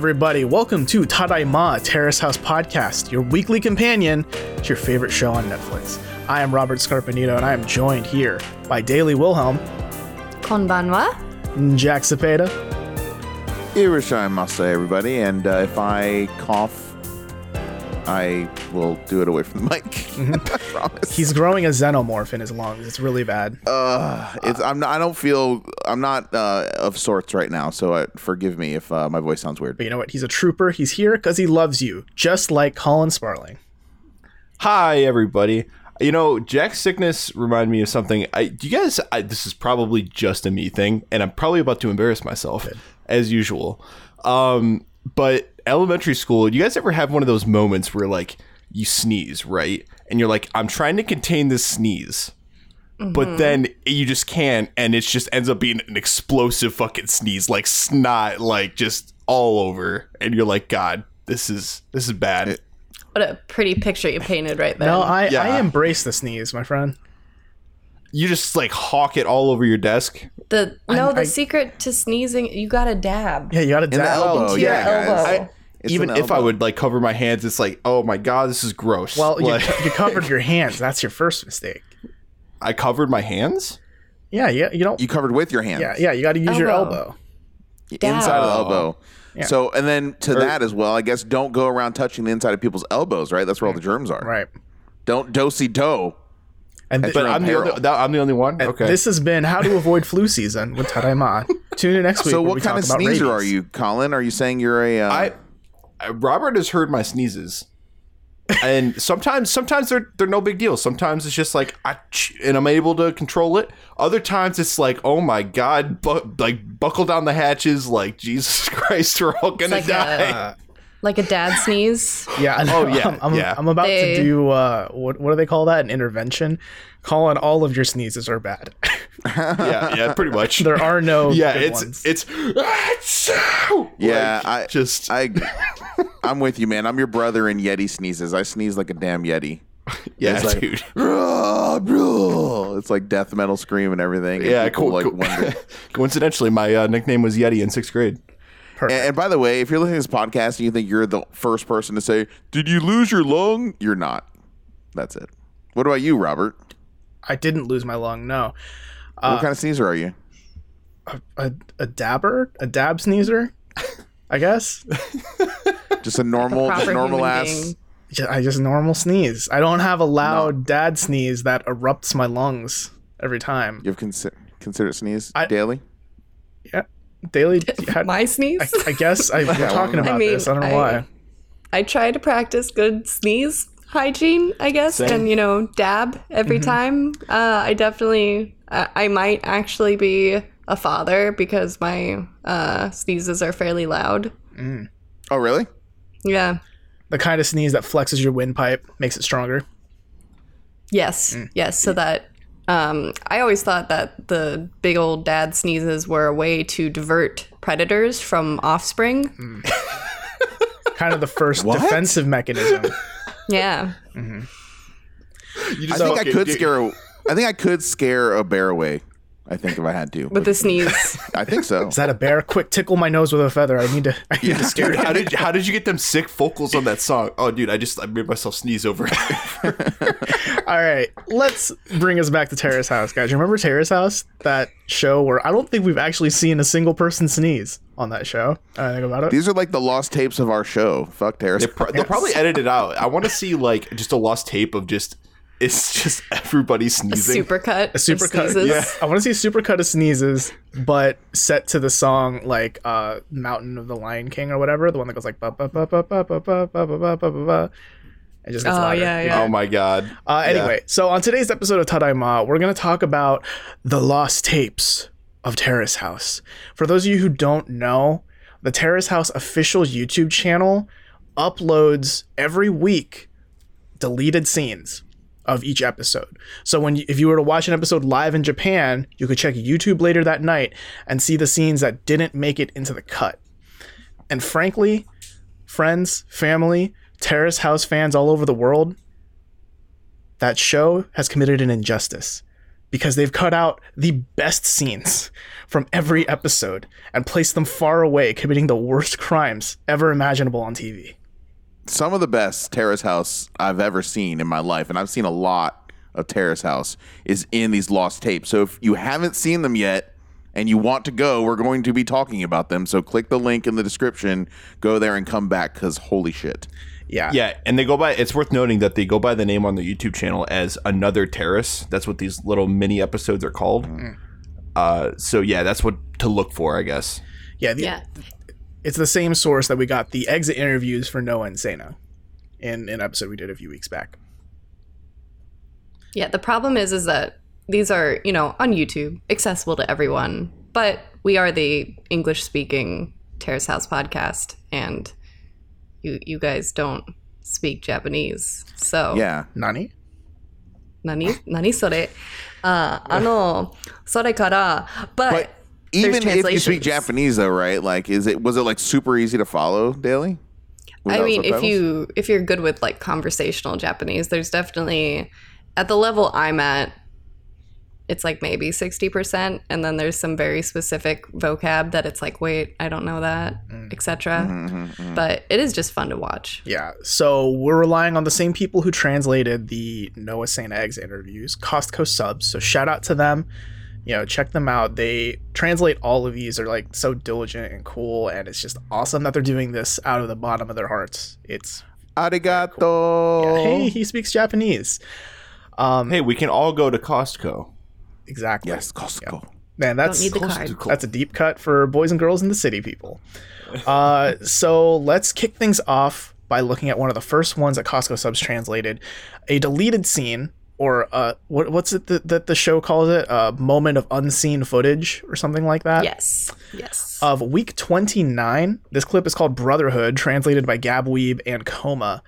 everybody. Welcome to Tadaima Terrace House Podcast, your weekly companion to your favorite show on Netflix. I am Robert Scarpanito, and I am joined here by Daily Wilhelm, Konbanwa. Jack Cepeda, Irishai Masa, everybody. And uh, if I cough, I will do it away from the mic. I promise. He's growing a xenomorph in his lungs. It's really bad. Uh, it's, I'm not, I don't feel. I'm not uh, of sorts right now, so uh, forgive me if uh, my voice sounds weird. But you know what? He's a trooper. He's here because he loves you, just like Colin Sparling. Hi, everybody. You know, Jack's sickness reminded me of something. I, do you guys? I, this is probably just a me thing, and I'm probably about to embarrass myself as usual. Um, but elementary school, you guys ever have one of those moments where like you sneeze, right? And you're like, I'm trying to contain this sneeze. But mm-hmm. then you just can't, and it just ends up being an explosive fucking sneeze, like snot, like just all over, and you're like, God, this is this is bad. What a pretty picture you painted right there. No, I, Yeah. I embrace the sneeze, my friend. You just like hawk it all over your desk. the no, the I- secret to sneezing, you got to dab. Yeah, you got to dab. elbow, Into your yeah, guys. elbow. I- it's Even if I would like cover my hands, it's like, oh my god, this is gross. Well, you, Like, co- you covered your hands. That's your first mistake. I covered my hands. Yeah, yeah, you don't. you covered with your hands. yeah, yeah, you got to use your Elbow. elbow. inside of the elbow. So, and then to that as well, I guess don't go around touching the inside of people's elbows, right? That's where all the germs are. Right. Don't dosey do. And th- But I'm the, only, that, I'm the only one. Okay. this has been How to Avoid Flu Season with Tadaima. Tune in next week. So, what we kind of talk about sneezer rabies. are you, Colin? Are you saying you're a? Uh, I, I Robert has heard my sneezes, and sometimes sometimes they're they're no big deal. Sometimes it's just like Ach, and I'm able to control it. Other times it's like, oh my god, bu- like buckle down the hatches, like Jesus Christ, we're all gonna like die. a- Like a dad sneeze. Yeah. I know. Oh, yeah, I'm, I'm, yeah. I'm about They- to do uh, what? What do they call that? An intervention. Calling all of your sneezes are bad. yeah, yeah, pretty much. there are no. yeah, good it's ones. it's Achoo! Yeah, Like, I just I, I'm with you, man. I'm your brother in Yeti sneezes. I sneeze like a damn Yeti. yeah, it's like- dude. "Rah, rah." It's like death metal scream and everything. and Yeah, people, cool. like cool. wonder. Coincidentally, my uh, nickname was Yeti in sixth grade. Perfect. And, and by the way, if you're listening to this podcast and you think you're the first person to say, "Did you lose your lung?" You're not. That's it. What about you, Robert? I didn't lose my lung. No. Uh, what kind of sneezer are you? A, a dabber, a dab sneezer. I guess. Just a normal, just normal ass. being. Ju- I just normal sneeze. I don't have a loud dad sneeze that erupts my lungs every time. You have consi- considered sneeze I- daily? Yeah. Daily. had- My sneeze. I, I guess I, we're talking I about mean, this. I don't know I- why. I try to practice good sneeze hygiene, I guess, Same. and you know, dab every Mm-hmm. time. Uh, I definitely, I I might actually be a father because my uh, sneezes are fairly loud. Oh, really? Yeah. The kind of sneeze that flexes your windpipe makes it stronger. Yes. Mm. Yes. So that. Um, I always thought that the big old dad sneezes were a way to divert predators from offspring. Mm. Kind of the first What? defensive mechanism. Yeah. You I just think I could get- scare. A, I think I could scare a bear away. I think if I had to. With the sneeze. I think so. Is that a bear? Quick, tickle my nose with a feather. I need to. I need to scare Dude, it. how did how did you get them sick vocals on that song? Oh, dude, I just I made myself sneeze over. All right, let's bring us back to Terrace House, guys. Remember Terrace House? That show where I don't think we've actually seen a single person sneeze on that show. I think about it. These are like the lost tapes of our show. Fuck Terrace. They pro- they'll probably edit it out. I want to see like just a lost tape of just it's just everybody sneezing. Supercut. a supercut. Yeah. I want to see a supercut of sneezes, but set to the song like uh, "Mountain of the Lion King" or whatever, the one that goes like ba ba ba ba ba ba ba ba ba ba ba ba ba. It just gets Oh, louder. yeah, yeah. Oh my god. Uh, anyway, so on today's episode of Tadaima, we're going to talk about the lost tapes of Terrace House. For those of you who don't know, the Terrace House official YouTube channel uploads every week deleted scenes of each episode. So when you, if you were to watch an episode live in Japan, you could check YouTube later that night and see the scenes that didn't make it into the cut. And frankly, friends, family, Terrace House fans all over the world, that show has committed an injustice because they've cut out the best scenes from every episode and placed them far away, committing the worst crimes ever imaginable on TV. Some of the best Terrace House I've ever seen in my life, and I've seen a lot of Terrace House, is in these lost tapes. So if you haven't seen them yet and you want to go, we're going to be talking about them. So click the link in the description, go there and come back because holy shit. Yeah. Yeah, and they go by. It's worth noting that they go by the name on the YouTube channel as Another Terrace. That's what these little mini episodes are called. Uh, so yeah, that's what to look for, I guess. Yeah. The, Yeah It's the same source that we got the exit interviews for Noah and Sena in an episode we did a few weeks back. Yeah, the problem is is that these are, you know, on YouTube, accessible to everyone, but we are the English speaking Terrace House podcast and you you guys don't speak Japanese. So Yeah. Nani? 何何それああのそれから but, But even if you speak. Japanese though, right? Like is it was it like super easy to follow daily? I Without mean, if you if you're good with like conversational Japanese, there's definitely at the level I'm at, it's like maybe sixty percent, and then there's some very specific vocab that it's like, wait, I don't know that, mm. etc. Mm-hmm, mm-hmm, mm-hmm, But it is just fun to watch. Yeah. So we're relying on the same people who translated the Noah St. Eggs interviews, Costco subs. So shout out to them. You know, check them out. They translate all of these. They're like so diligent and cool, and it's just awesome that they're doing this out of the bottom of their hearts. It's Arigato. hey, he speaks Japanese. Um, Hey, we can all go to Costco. exactly. Yes, Costco. Man, that's Don't need the card. That's a deep cut for boys and girls in the city, people. Uh, so let's kick things off by looking at one of the first ones that Costco subs translated, a deleted scene, or uh, what, what's it that, that the show calls it? A moment of unseen footage, or something like that. Yes, yes. Of week 29. This clip is called Brotherhood, translated by Gab Weeb and Coma.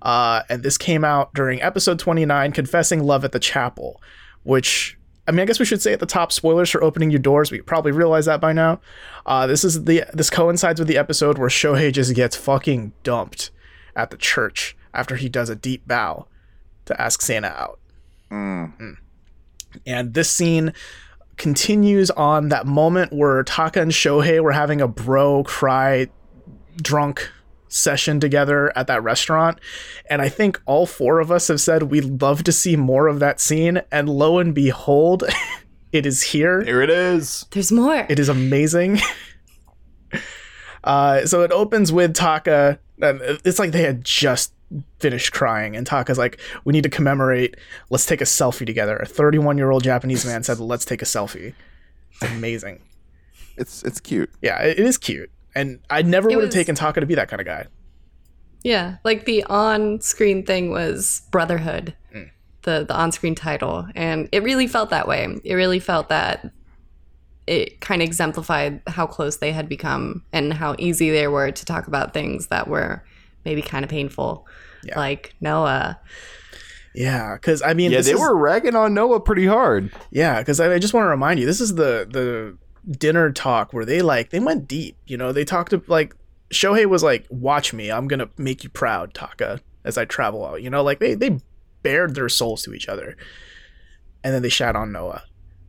Uh, and this came out during episode 29, Confessing Love at the Chapel, which, I mean, I guess we should say at the top spoilers for opening your doors. We probably realize that by now. Uh, this is the this coincides with the episode where Shohei just gets fucking dumped at the church after he does a deep bow to ask Sana out. Mm. And this scene continues on that moment where Taka and Shohei were having a bro cry drunk session together at that restaurant. And I think all four of us have said we'd love to see more of that scene. And lo and behold, it is here. Here it is. There's more. It is amazing. uh, so it opens with Taka. And it's like they had just finished crying, and Taka's like, "We need to commemorate. Let's take a selfie together." A 31 year old Japanese man said, "Let's take a selfie." It's amazing. It's it's cute. Yeah, it, it is cute, and I never It would have taken Taka to be that kind of guy. Yeah, like the on-screen thing was Brotherhood, mm. the the on-screen title, and it really felt that way. It really felt that it kind of exemplified how close they had become and how easy they were to talk about things that were maybe kind of painful, Yeah. like Noah. Yeah, because I mean, Yeah, they is- were ragging on Noah pretty hard. Yeah, because I, I just want to remind you, this is the the dinner talk where they like they went deep. You know, they talked to like Shohei was like, "Watch me, I'm gonna make you proud, Taka, as I travel out." You know, like they they bared their souls to each other, and then they shat on Noah.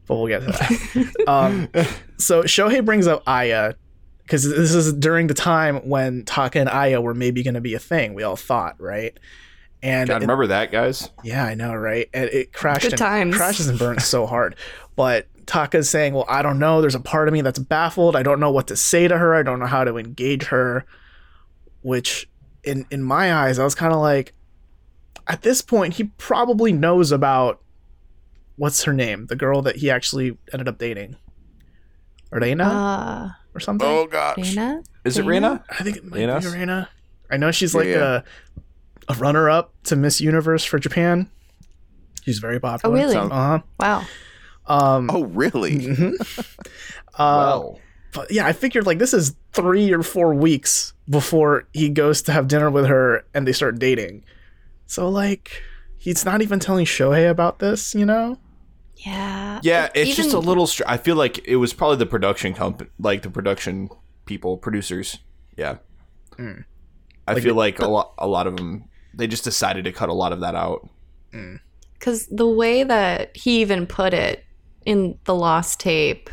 But we'll get to that. um, so Shohei brings up Aya because this is during the time when Taka and Aya were maybe going to be a thing. We all thought, right? And God, it- remember that, guys? yeah, I know, right? And it crashed Good and times. crashes and burns so hard. But Taka's saying, "Well, I don't know. There's a part of me that's baffled. I don't know what to say to her. I don't know how to engage her." Which, in in my eyes, I was kind of like, at this point, he probably knows about what's her name, the girl that he actually ended up dating, Reina Uh, or something. Oh gosh. Dana? Is it Dana? Rena? I think it might Reina? be Reina. I know she's like Yeah. a a runner up to Miss Universe for Japan. She's very popular. Oh, really? Uh huh. Wow. Um, Oh really? mhm. uh, Well, but yeah, I figured like this is three or four weeks before he goes to have dinner with her and they start dating. So like, he's not even telling Shohei about this, you know? Yeah. yeah, it's just a little. Str- I feel like it was probably the production company, like the production people, producers. Yeah, Hmm. I feel like a lot, a lot of them, they just decided to cut a lot of that out. Because the way that he even put it in the lost tape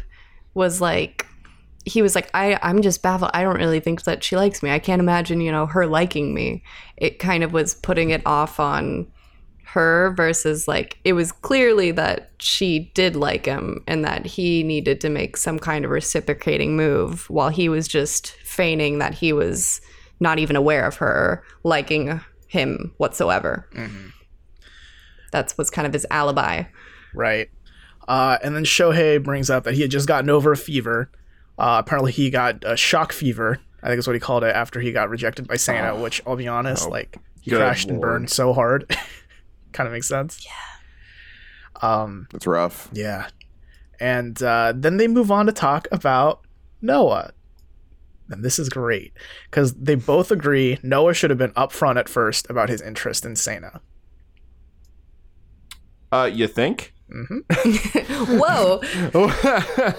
was like he was like I I'm just baffled. I don't really think that she likes me. I can't imagine, you know, her liking me. It kind of was putting it off on her versus like it was clearly that she did like him and that he needed to make some kind of reciprocating move while he was just feigning that he was not even aware of her liking him whatsoever. That's was kind of his alibi. Right. Uh, and then Shohei brings up that he had just gotten over a fever. Uh, apparently, he got a shock fever. I think is what he called it after he got rejected by Sana. which I'll be honest, like he Good crashed and burned so hard. kind of makes sense. Yeah. Um it's rough. Yeah. And uh, then they move on to talk about Noah. And this is great because they both agree Noah should have been upfront at first about his interest in Sana. Uh, you think? Whoa.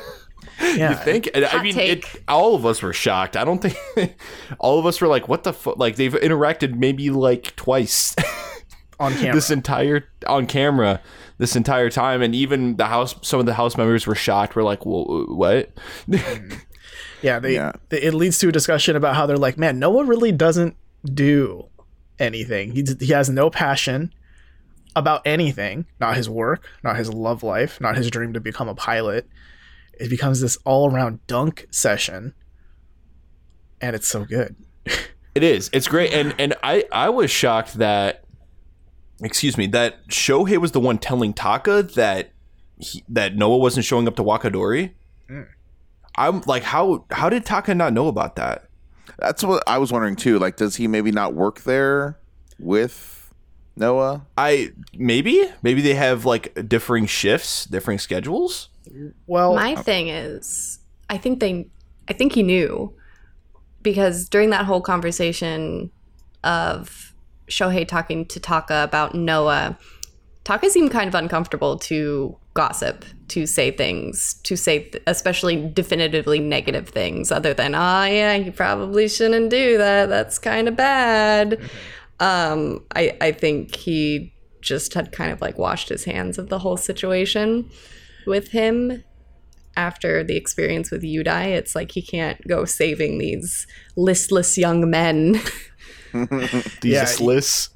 Yeah. You think? And I mean, take. it, all of us were shocked. I don't think all of us were like, "What the fuck?" Like they've interacted maybe like twice on camera. this entire on camera this entire time, and even the house. Some of the house members were shocked. We're like, "Whoa, what?" Yeah, they, Yeah. they- it leads to a discussion about how they're like, man, Noah really doesn't do anything. He he has no passion about anything, not his work, not his love life, not his dream to become a pilot. It becomes this all around dunk session, and it's so good. It is. It's great, and and I I was shocked that, excuse me, that Shohei was the one telling Taka that he, that Noah wasn't showing up to Wakadori. Hmm. I'm like, how how did Taka not know about that? That's what I was wondering too. Like, does he maybe not work there with Noah? I maybe maybe they have like differing shifts, differing schedules. Well, My uh, thing is, I think they, I think he knew because during that whole conversation of Shohei talking to Taka about Noah, Taka seemed kind of uncomfortable to gossip, to say things, to say th- especially definitively negative things, other than, oh yeah, you probably shouldn't do that. That's kind of bad. Um, I I think he just had kind of like washed his hands of the whole situation with him after the experience with Yudai. It's like he can't go saving these listless young men. Yeah, lists.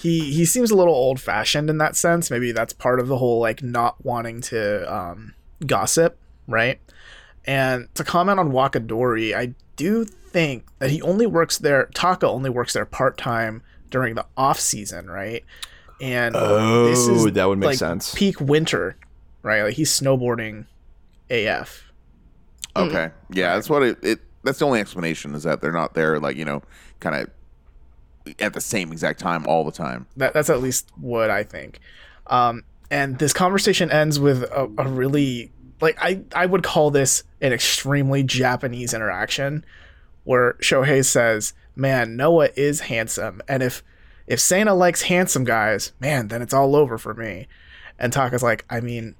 he he seems a little old fashioned in that sense. Maybe that's part of the whole like not wanting to um, gossip, right? And to comment on Wakadori, I do think that he only works there. Taka only works there part time during the off season, right? And Oh, that would make like, sense. Peak winter, right? Like he's snowboarding AF. Okay, yeah, that's what it, it. That's the only explanation is that they're not there, like you know, kind of at the same exact time all the time. That, that's at least what I think. Um, and this conversation ends with a, a really like I I would call this an extremely Japanese interaction, where Shohei says, "Man, Noah is handsome, and if if Sana likes handsome guys, man, then it's all over for me." And Taka's like, "I mean,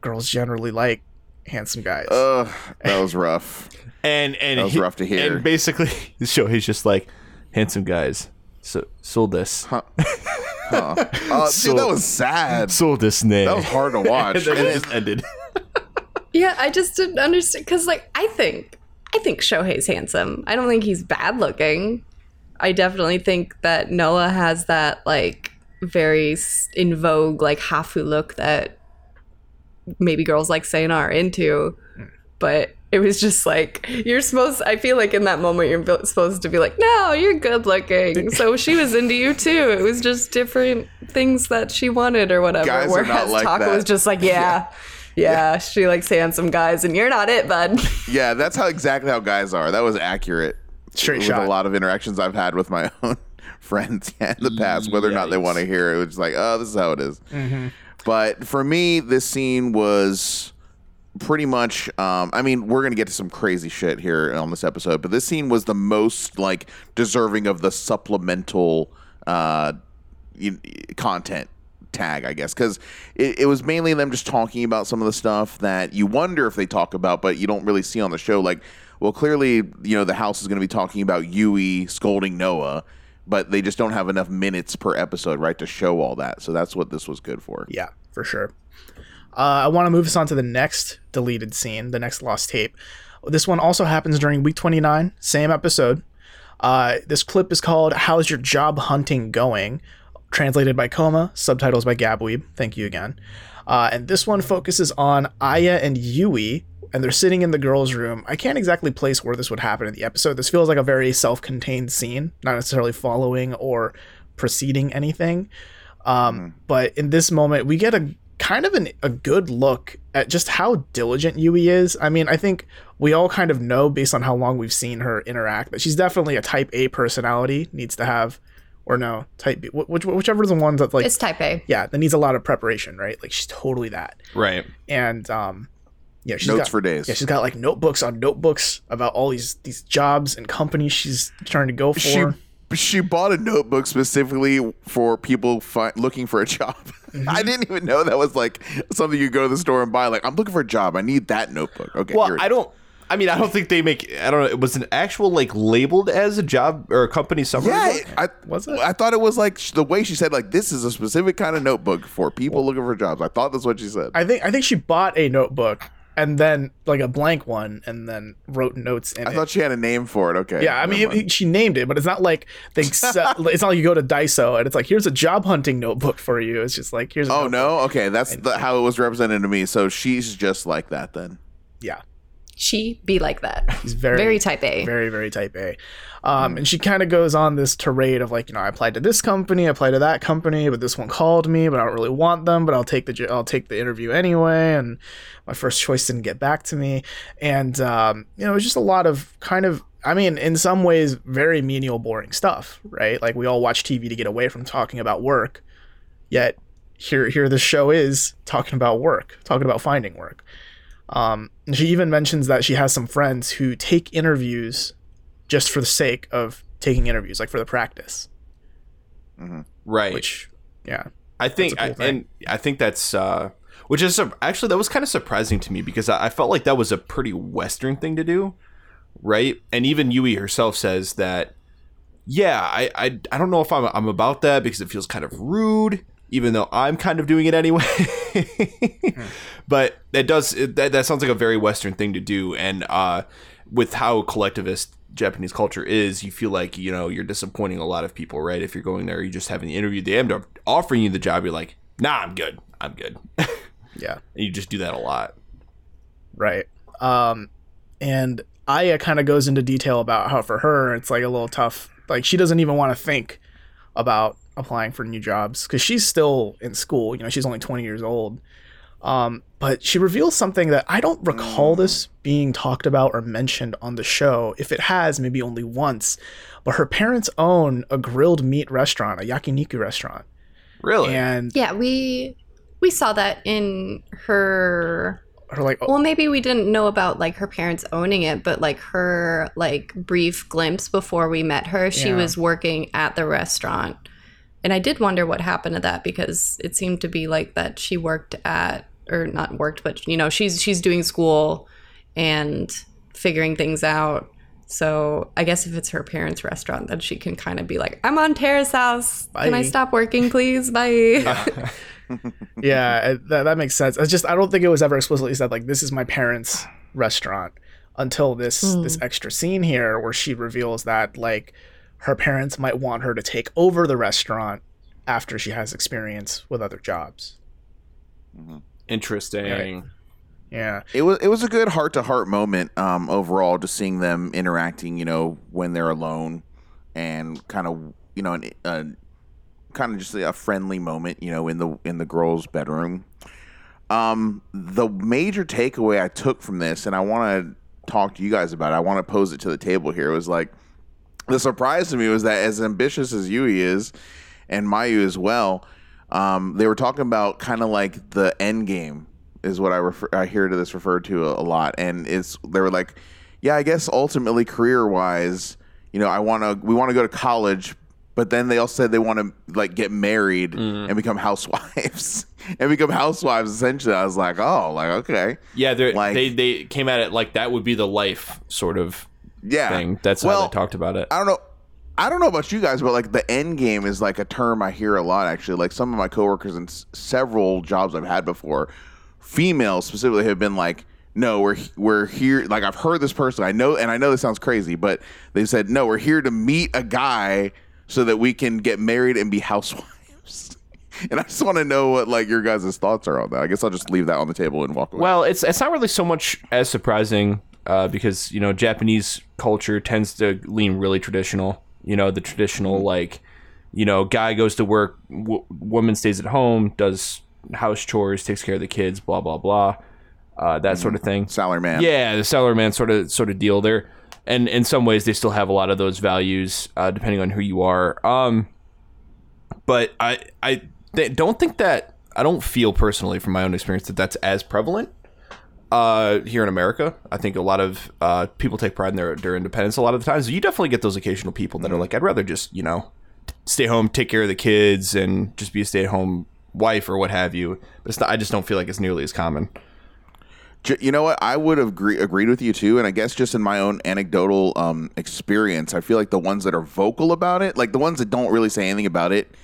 girls generally like handsome guys." Ugh, that was rough. And and That was he- rough to hear. And basically, the show he's just like handsome guys. So sold this, Huh. Oh, dude, that was sad. sold this name. That was hard to watch. and then it it- just ended. yeah, I just didn't understand because, like, I think I think Shohei's handsome. I don't think he's bad looking. I definitely think that Noah has that like very in vogue like hafu look that maybe girls like Sana are into. Hmm. But it was just like you're supposed. I feel like in that moment you're supposed to be like, no, you're good looking. So she was into you too. It was just different things that she wanted or whatever. Guys are not Whereas like Taka that. was just like, yeah, yeah, she likes handsome guys, and you're not it, bud. yeah, that's how exactly how guys are. That was accurate. Straight with shot. a lot of interactions I've had with my own friends in the past, whether or not they want to hear it. it's like, oh, this is how it is. Mm-hmm. But for me, this scene was pretty much. Um, I mean, we're gonna get to some crazy shit here on this episode, but this scene was the most like deserving of the supplemental uh, content tag, I guess, because it, it was mainly them just talking about some of the stuff that you wonder if they talk about, but you don't really see on the show. Like, well, clearly, you know, the house is going to be talking about Yui scolding Noah, but they just don't have enough minutes per episode, right, to show all that. So that's what this was good for. Yeah, for sure. Uh, I want to move us on to the next deleted scene, the next lost tape. This one also happens during week 29, same episode. Uh, this clip is called How's Your Job Hunting Going? Translated by Coma, subtitles by Gabweeb. Thank you again. Uh, and this one focuses on Aya and Yui, and they're sitting in the girls' room. I can't exactly place where this would happen in the episode. This feels like a very self contained scene, not necessarily following or preceding anything. Um, But in this moment, we get a kind of an, a good look at just how diligent Yui is. I mean, I think we all kind of know based on how long we've seen her interact that she's definitely a type A personality, needs to have, or no, type B, which, whichever is the ones that like, It's type A. yeah, that needs a lot of preparation, right? Like she's totally that. Right. And, um, yeah, she's Notes got, for days. yeah, she's got like notebooks on notebooks about all these these jobs and companies she's trying to go for. she she bought a notebook specifically for people fi- looking for a job. Mm-hmm. I didn't even know that was like something you go to the store and buy. Like, I'm looking for a job. I need that notebook. Okay. Well, I don't. I mean, I don't think they make. I don't know. It was an actual like labeled as a job or a company summary. Yeah, book? I Was it? I thought it was like the way she said like this is a specific kind of notebook for people looking for jobs. I thought that's what she said. I think I think she bought a notebook and then like a blank one and then wrote notes in I it. thought she had a name for it. Okay. yeah, I mean, never it- she named it, but it's not like they. Sell, it's not like you go to Daiso and it's like here's a job hunting notebook for you. It's just like here's. A oh notebook. no. Okay, that's the, how it was represented to me. So she's just like that then. Yeah, She be like that. she's very Very type A. very very type A. Um, and she kind of goes on this tirade of like, you know, I applied to this company, I applied to that company, but this one called me, but I don't really want them, but I'll take the I'll take the interview anyway. And my first choice didn't get back to me, and um, you know, it was just a lot of kind of. I mean, in some ways, very menial, boring stuff, right? Like we all watch TV to get away from talking about work, yet here, here, this show is talking about work, talking about finding work. Um, she even mentions that she has some friends who take interviews just for the sake of taking interviews, like for the practice. right. Which, yeah, I think, cool I, and I think that's uh, which is actually that was kind of surprising to me because I, I felt like that was a pretty Western thing to do, right? And even Yui herself says that, yeah, I, I, I don't know if I'm, I'm about that because it feels kind of rude, even though I'm kind of doing it anyway. But that does it, that, that sounds like a very Western thing to do, and uh, with how collectivist Japanese culture is, you feel like you know you're disappointing a lot of people, right? If you're going there, you just having the interview, they end up offering you the job, you're like, nah, I'm good, I'm good, and yeah, you just do that a lot. right. Um, and Aya kind of goes into detail about how for her it's like a little tough. Like she doesn't even want to think about applying for new jobs because she's still in school. You know, she's only 20 years old. Um, but she reveals something that I don't recall this being talked about or mentioned on the show. If it has, maybe only once. But her parents own a grilled meat restaurant, a yakiniku restaurant, Really? and Yeah, we we saw that in her her like, well maybe we didn't know about like her parents owning it but like her like brief glimpse before we met her she Yeah. was working at the restaurant and i did wonder what happened to that because it seemed to be like that she worked at or not worked but you know she's she's doing school and figuring things out. So i guess if it's her parents restaurant then she can kind of be like i'm on Terrace house. Can i stop working please? Bye. Yeah, uh, that, that makes sense. I just I don't think it was ever explicitly said like this is my parents' restaurant until this hmm. this extra scene here where she reveals that like her parents might want her to take over the restaurant after she has experience with other jobs. Mm-hmm. Interesting. Yeah. It was it was a good heart to heart moment um, overall, just seeing them interacting. You know, when they're alone, and kind of you know, an, uh, kind of just a friendly moment. You know, in the in the girls' bedroom. Um, the major takeaway I took from this, and I want to talk to you guys about. it, I want to pose it to the table here. Was like the surprise to me was that as ambitious as Yui is, and Mayu as well, um, they were talking about kind of like the end game is what I refer I hear to this referred to a, a lot, and it's they were like, yeah, I guess ultimately career wise, you know, I want to we want to go to college, but then they also said they want to like get married and become housewives and become housewives. Essentially, I was like, oh, like okay, Yeah, they're- Like- they they came at it like that would be the life sort of yeah. thing. That's how they talked about it. I don't know. I don't know about you guys, but like the end game is like a term I hear a lot. Actually, like some of my coworkers and s- several jobs I've had before females specifically have been like, no, we're we're here. Like I've heard this person. I know, and I know this sounds crazy, but they said no, we're here to meet a guy so that we can get married and be housewives. and I just want to know what like your guys' thoughts are on that. I guess I'll just leave that on the table and walk away. Well, it's it's not really so much as surprising uh, because you know Japanese culture tends to lean really traditional. You know the traditional like, you know, guy goes to work, w- woman stays at home, does house chores, takes care of the kids, blah blah blah, uh, that sort of thing. Salary man. Yeah, the seller man sort of sort of deal there, and in some ways they still have a lot of those values uh, depending on who you are. Um, but I I th- don't think that I don't feel personally from my own experience that that's as prevalent uh, here in America. I think a lot of uh, people take pride in their their independence. A lot of the times, you definitely get those occasional people that are like, I'd rather just you know stay home, take care of the kids, and just be a stay at home wife or what have you. But it's not, I just don't feel like it's nearly as common. You know what? I would have agree- agreed with you too, and I guess just in my own anecdotal um, experience, I feel like the ones that are vocal about it, like the ones that don't really say anything about it,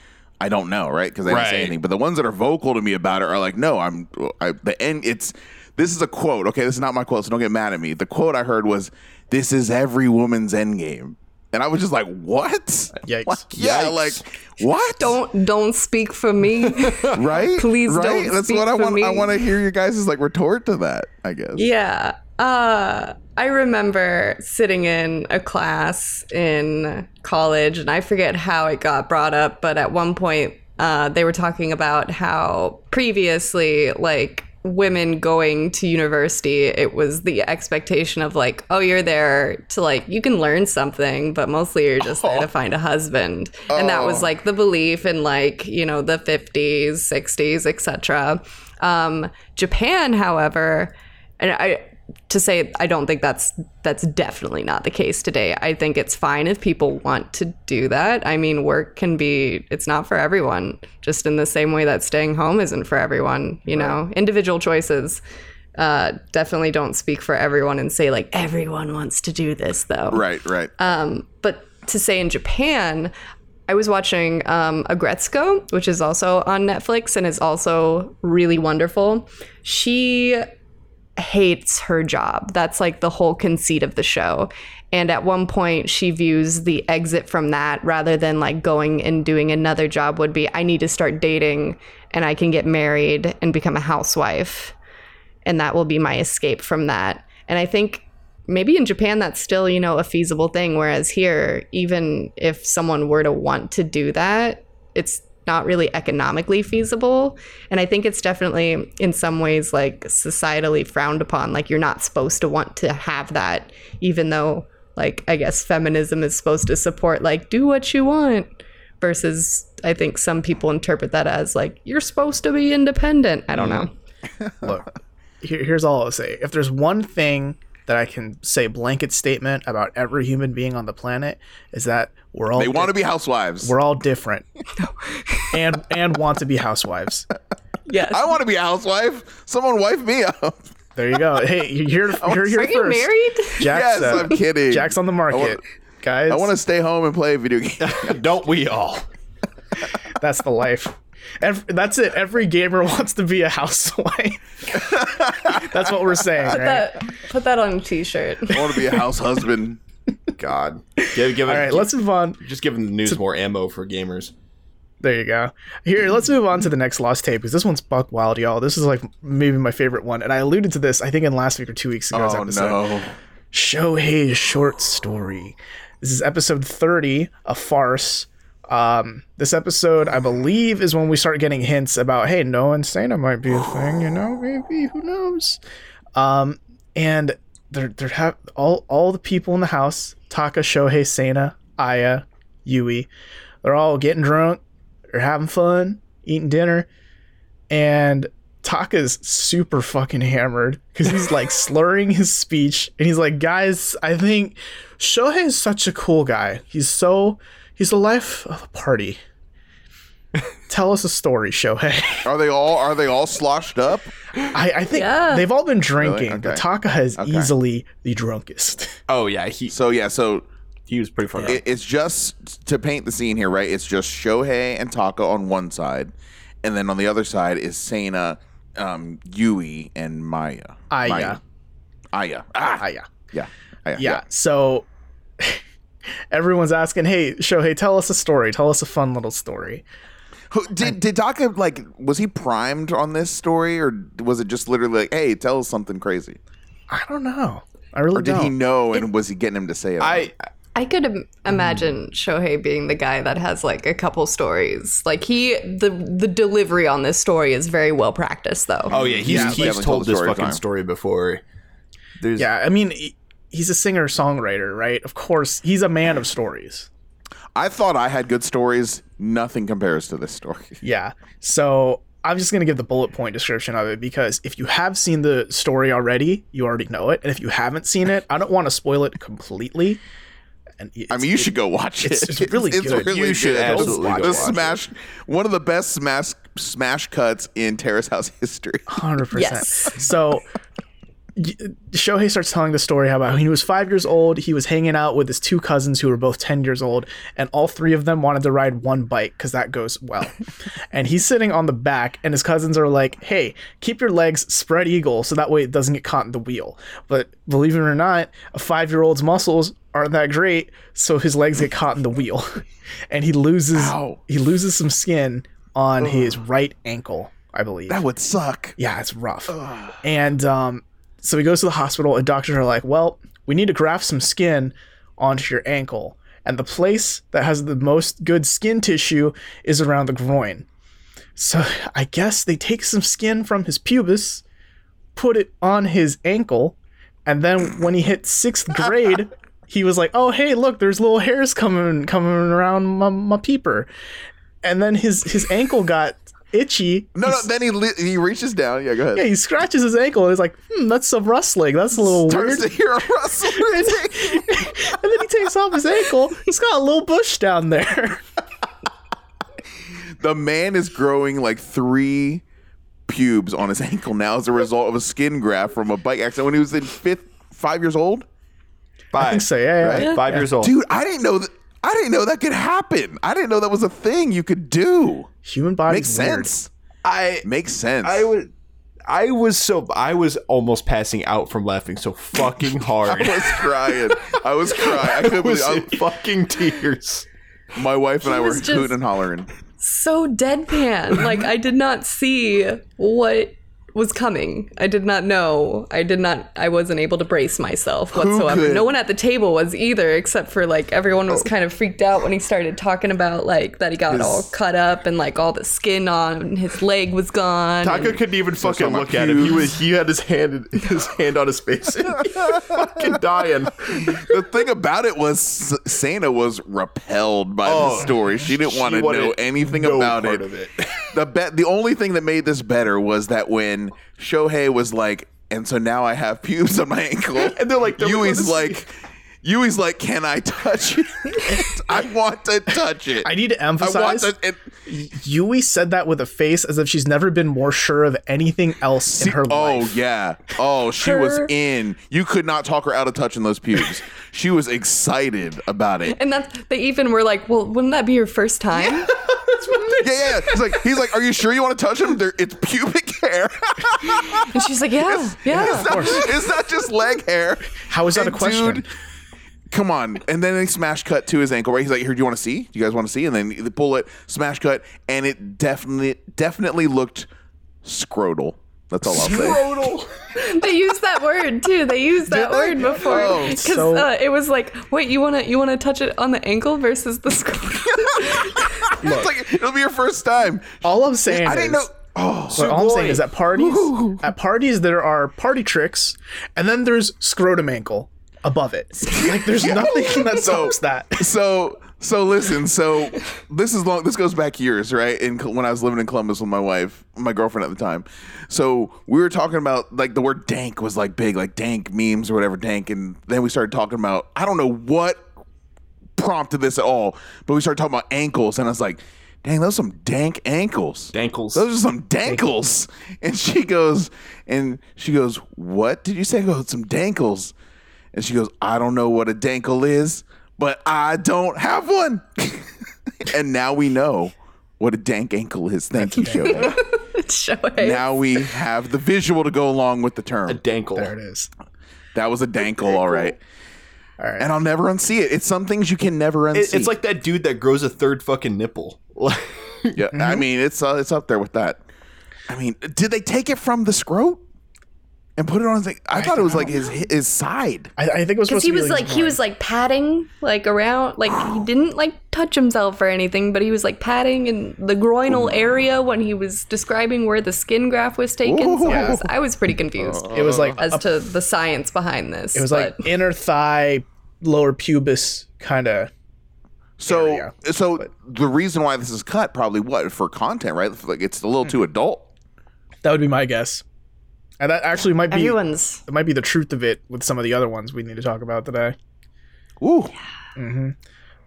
I don't know, right? Because they didn't say anything. But the ones that are vocal to me about it are like, no, I'm I, the end. It's this is a quote. Okay, this is not my quote, so don't get mad at me. The quote I heard was, "This is every woman's end game," and I was just like, "What? Yikes. Like, yeah, Yikes. like what? Don't don't speak for me. right? Please right? don't That's speak what I for want. I want to hear your guys' like retort to that. I guess. Yeah. Uh, I remember sitting in a class in college, and I forget how it got brought up, but at one point, uh, they were talking about how previously, like, women going to university, it was the expectation of, like, oh, you're there to, like, you can learn something, but mostly you're just there to find a husband. And that was, like, the belief in, like, you know, the 50s, 60s, etc. Um, Japan, however, and I to say I don't think that's that's definitely not the case today. I think it's fine if people want to do that. I mean, work can be it's not for everyone, just in the same way that staying home isn't for everyone, you know. Individual choices uh, definitely don't speak for everyone and say like everyone wants to do this though. Right. Right. Um, but to say in Japan, I was watching um, Aggretsuko, which is also on Netflix and is also really wonderful. She hates her job. That's like the whole conceit of the show. And at one point, she views the exit from that rather than like going and doing another job would be I need to start dating and I can get married and become a housewife. And that will be my escape from that. And I think maybe in Japan that's still, you know, a feasible thing. Whereas here, even if someone were to want to do that, it's not really economically feasible. And I think it's definitely in some ways like societally frowned upon. Like you're not supposed to want to have that, even though like I guess feminism is supposed to support like do what you want. Versus I think some people interpret that as like you're supposed to be independent. I don't know. Look, here, here's all I'll say. If there's one thing that I can say blanket statement about every human being on the planet is that we're all They want to be housewives. we're all different and and want to be housewives. Yes. I want to be a housewife. Someone wife me up. There you go. Hey, you're you're here Are first. you married? Jack's, Yes, uh, I'm kidding. Jack's on the market, want- guys. I want to stay home and play video games. Don't we all? That's the life. Ev that's it. Every gamer wants to be a housewife. that's what we're saying, right? that, put that on a t-shirt. I want to be a house husband. God, give give it. All right, let's move on. just giving the news more ammo for gamers. There you go. Here, let's move on to the next lost tape because this one's buck wild, y'all. This is like maybe my favorite one, and I alluded to this I think in last week or two weeks ago's Oh episode. no. Shohei's short story. This is episode 30, a farce. Um, this episode, I believe, is when we start getting hints about, hey, no Sana might be a thing, you know, maybe, who knows? Um, and they're, they're have all, all the people in the house, Taka, Shohei, Sana, Aya, Yui, they're all getting drunk, they're having fun, eating dinner, and Taka's super fucking hammered because he's like slurring his speech and he's like, guys, I think Shohei is such a cool guy. He's so he's the life of the party. Tell us a story, Shohei. Are they all are they all sloshed up? I, I think Yeah. they've all been drinking, Really? but Okay. Taka is easily the drunkest. Oh yeah, he So yeah, so he was pretty fucking. it, it's just to paint the scene here, right? It's just Shohei and Taka on one side, and then on the other side is Sana um, Yui and Maya. Aya. Maya. Aya. Ah, Ah, yeah. yeah. Yeah. So everyone's asking, "Hey, Shohei, tell us a story. Tell us a fun little story." Who- Did did Taka like was he primed on this story or was it just literally like, hey, tell us something crazy? I don't know. I really Or did don't. he know and was he getting him to say it? I I could Im- imagine Shohei being the guy that has like a couple stories. Like he, the the delivery on this story is very well practiced, though. oh yeah, he's, Yeah, he's definitely told told this story fucking time. story before. There's yeah, I mean, he- he's a singer songwriter, right? Of course, he's a man of stories. I thought I had good stories. Nothing compares to this story. Yeah. So I'm just gonna give the bullet point description of it because if you have seen the story already, you already know it, and if you haven't seen it, I don't want to spoil it completely. And I mean, you should go watch it. it's- it's really good. You should good. absolutely The go watch smash, one of the best smash smash cuts in Terrace House history. Hundred percent. Yes. So y- Shohei starts telling the story how about when he was five years old, he was hanging out with his two cousins who were both ten years old, and all three of them wanted to ride one bike because that goes well. and he's sitting on the back, and his cousins are like, "Hey, keep your legs spread eagle so that way it doesn't get caught in the wheel." But believe it or not, a five-year-old's muscles aren't that great, so his legs get caught in the wheel, and he loses Ow. he loses some skin on his right ankle, I believe. That would suck. Yeah, it's rough. And um, so he goes to the hospital, and doctors are like, "Well, we need to graft some skin onto your ankle." And the place that has the most good skin tissue is around the groin. So I guess they take some skin from his pubis, put it on his ankle, and then when he hit sixth grade, he was like, "Oh, hey, look, there's little hairs coming coming around my, my peeper," and then his his ankle got itchy. No, no. Then he li- he reaches down. Yeah, go ahead. Yeah, he scratches his ankle and he's like, hmm, that's some rustling. That's a little Starts weird. to hear a rustle. and, and then he takes off his ankle. He's got a little bush down there. the man is growing like three pubes on his ankle now as a result of a skin graft from a bike accident when he was in fifth, five years old. five, I think so. Yeah, yeah. right? Five years old. Dude, I didn't know that. I didn't know that could happen. I didn't know that was a thing you could do. Human body Makes sense. I Makes sense. I would. I was so I was almost passing out from laughing so fucking hard. I was crying. I was crying. I I couldn't was believe. in fucking tears. My wife and I were hooting and hollering. so deadpan. like I did not see what was coming. I did not know. I did not. I wasn't able to brace myself whatsoever. No one at the table was either, except for like everyone Oh. was kind of freaked out when he started talking about like that he got all cut up and like all the skin on his leg was gone. Taka and- couldn't even fucking look at him. He was he had his hand his hand on his face. he was fucking dying. The thing about it was S- Sana was repelled by Oh, the story. She didn't she want to know anything no about part it. of it. The be- the only thing that made this better was that when Shohei was like, and so now I have pubes on my ankle, And they're like, they're Yui's like, Yui's like, can I touch it? I want to touch it. I need to I want emphasize to. And, Yui said that with a face as if she's never been more sure of anything else in her oh life. Oh yeah. Oh, she was in. You could not talk her out of touching those pubes. she was excited about it. and that's they even were like, well, wouldn't that be your first time? Yeah, yeah. He's like, he's like, are you sure you want to touch him? There, it's pubic hair. And she's like, yeah, yeah. it's, not, it's not just leg hair. How is that a question? dude, come on. And then they smash cut to his ankle, right? He's like, here, do you want to see? Do you guys want to see? And then the bullet, smash cut, and it definitely, definitely looked scrotal. That's all I'll say. Scrotal. they used that word too. They used that word before Oh, because so- uh, it was like, wait, you wanna you wanna touch it on the ankle versus the scrotum? it's like it'll be your first time. All I'm saying I is, didn't know. Oh, what all I'm saying is at parties, at parties there are party tricks, and then there's scrotum ankle above it. Like there's nothing that So- stops that. so so listen so this is long this goes back years right? In when i was living in columbus with my wife my girlfriend at the time. So we were talking about like the word dank was like big like dank memes or whatever dank and then we started talking about i don't know what prompted this at all but we started talking about ankles and i was like dang those are some dank ankles. Dankles. those are some dankles. And she goes and she goes what did you say I go some dankles and she goes i don't know what a dankle is but i don't have one and now we know what a dank ankle is thank you Shohei. Shohei. Now we have the visual to go along with the term. A dankle. There it is. That was a dankle, all right. All right. And I'll never unsee it. It's some things you can never unsee. It- it's like that dude that grows a third fucking nipple. yeah. I mean, it's uh, it's up there with that. I mean, did they take it from the scrot and put it on? His, I, thought it was like his his side. I, I think it was because he to be was like he was like patting like around like he didn't like touch himself or anything but he was like patting in the groinal area when he was describing where the skin graft was taken so I was, I was pretty confused it was like as to the science behind this it was like inner thigh, lower pubis kind of. So Area, so the reason why this is cut probably what for content, right? Like it's a little hmm. too adult. That would be my guess. And that actually might be everyone's it might be the truth of it with some of the other ones we need to talk about today. Ooh. mm-hmm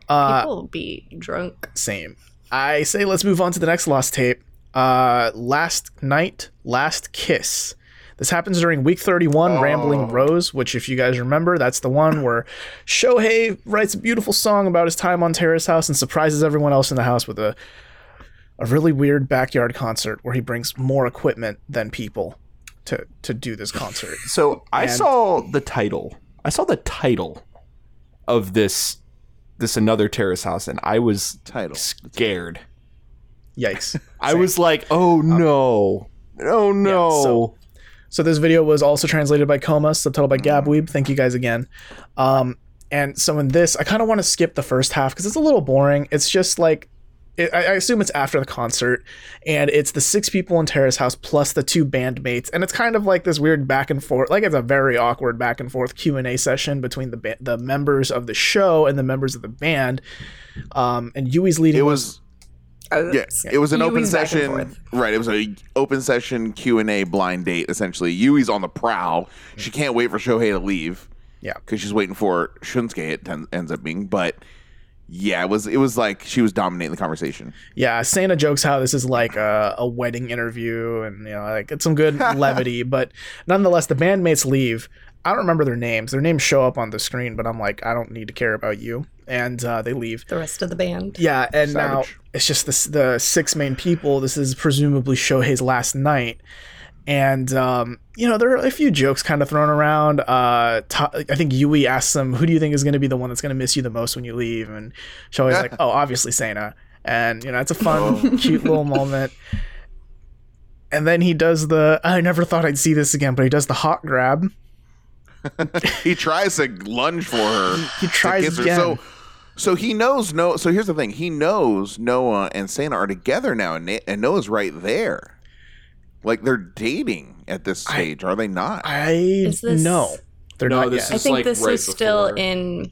Uh, people be drunk same. I say let's move on to the next lost tape. Uh, last night, last kiss. This happens during week 31, Rambling Rose, which, if you guys remember, that's the one where Shohei writes a beautiful song about his time on Terrace House and surprises everyone else in the house with a a really weird backyard concert where he brings more equipment than people to to do this concert. So I And- saw the title. I saw the title of this this another terrace house, and I was Title. scared. Yikes. I was like, "Oh no, oh no!" so- So this video was also translated by Coma, subtitled by Gabweeb. Thank you guys again. Um, and so in this, I kind of want to skip the first half because it's a little boring. It's just like, it, I I assume it's after the concert, and it's the six people in Terrace House plus the two bandmates, and it's kind of like this weird back and forth. Like it's a very awkward back and forth Q and A session between the ba- the members of the show and the members of the band. Um, and Yui's leading. It was I was- yeah, it was an open Yui's back and session. Right, it was a open session Q and A blind date. Essentially, Yui's on the prowl. She can't wait for Shohei to leave. Yeah. because she's waiting for Shunsuke. It ten- ends up being, but yeah, it was it was like she was dominating the conversation. Yeah, Sana jokes how this is like a, a wedding interview, and you know, like it's some good levity. But nonetheless, the bandmates leave. I don't remember their names. Their names show up on the screen, but I'm like, I don't need to care about you. And uh, they leave. the rest of the band Yeah, and now it's just the the six main people. This is presumably Shohei's last night, and um, you know there are a few jokes kind of thrown around. Uh, I think Yui asks him, "Who do you think is going to be the one that's going to miss you the most when you leave?" And Shohei's like, "Oh, obviously Sana." And you know it's a fun, cute little moment. And then he does the. I never thought I'd see this again, but he does the hot grab. he tries to lunge for her. He to tries her. again. So, so he knows no. So here's the thing: he knows Noah and Sana are together now, and, Na- and Noah's right there. Like they're dating at this stage, are they not? I Is this- no, they're No, not this yet. I think like this right was still in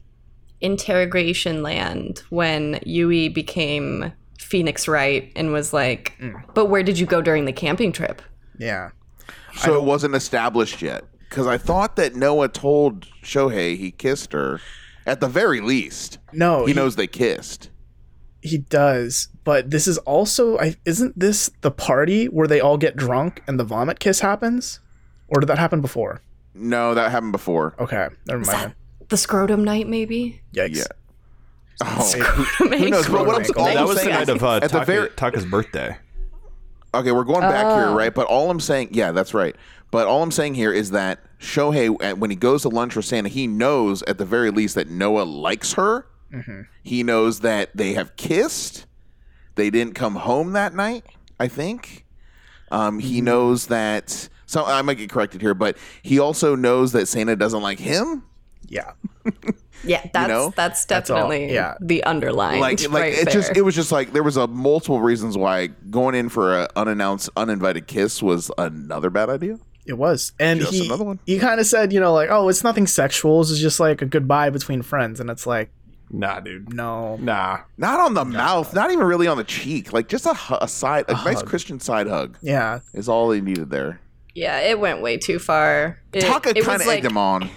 interrogation land when Yui became Phoenix Wright and was like, Mm. "But where did you go during the camping trip?" yeah. so it wasn't established yet. Because I thought that Noah told Shohei he kissed her. At the very least, No, he knows they kissed. He does, but this is also I isn't this the party where they all get drunk and the vomit kiss happens? Or did that happen before? No, that happened before. Okay, never mind. The scrotum night, maybe. Yikes. Yeah. Oh, who, who knows? But what I'm, all that I'm was the saying night is, of uh, at the very Taka's birthday. Okay, we're going back Oh. here, right? But all I'm saying, yeah, that's right. But all I'm saying here is that Shohei, uh, when he goes to lunch with Sana, he knows at the very least that Noah likes her. He knows that they have kissed. They didn't come home that night. I think. Um, he knows that. So I might get corrected here, but he also knows that Sana doesn't like him. Yeah. Yeah, that's know? that's all, definitely yeah. the underlying. like like right it just it was just like there was a multiple reasons why going in for a unannounced uninvited kiss was another bad idea. It was. And Just he another one. he kind of said, you know, like, "Oh, it's nothing sexual. It's just like a goodbye between friends." And it's like, Nah, dude. "No." Nah. Not on the mouth, not even really on the cheek. Like just a, a side, a, nice Christian side hug Yeah. is all they needed there. yeah, it went way too far. It, Taka it kind was of like, egged him on.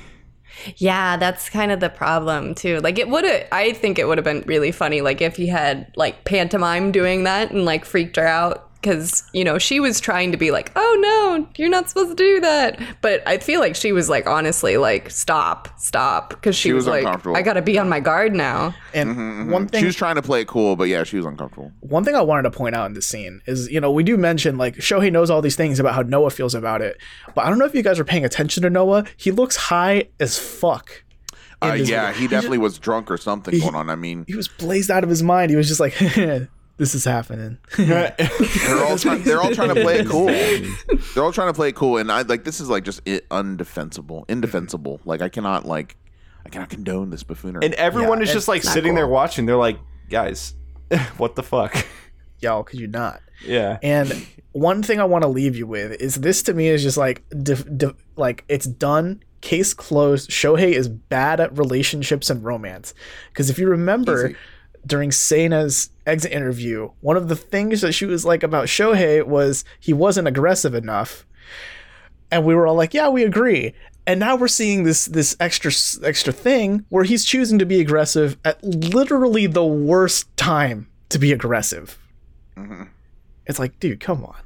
Yeah, that's kind of the problem too. Like it would have I think it would have been really funny like if he had like pantomime doing that and like freaked her out because you know she was trying to be like oh no you're not supposed to do that but i feel like she was like honestly like stop stop because she, She was, was like i gotta be on my guard now And one thing She was trying to play it cool, but yeah, she was uncomfortable. one thing I wanted to point out in this scene is, you know, we do mention like Shohei knows all these things about how Noah feels about it, but I don't know if you guys are paying attention to Noah. He looks high as fuck. Uh, yeah, video. he definitely was drunk or something going on. I mean, He was blazed out of his mind. He was just like, "This is happening." they're all trying. They're all trying to play it cool. They're all trying to play it cool, and I like this is like just it, undefensible, mm-hmm. indefensible. Like I cannot like, I cannot condone this buffoonery. and everyone Yeah, is just like it's not sitting there watching. They're like, guys, what the fuck? Y'all, could you not? Yeah. And one thing I want to leave you with is this to me is just like, def- def- like it's done. Case closed. Shohei is bad at relationships and romance. Because if you remember, Easy. During Seina's exit interview, one of the things that she was like about Shohei was he wasn't aggressive enough, and we were all like, "Yeah, we agree." And now we're seeing this this extra extra thing where he's choosing to be aggressive at literally the worst time to be aggressive. Mm-hmm. It's like, dude, come on,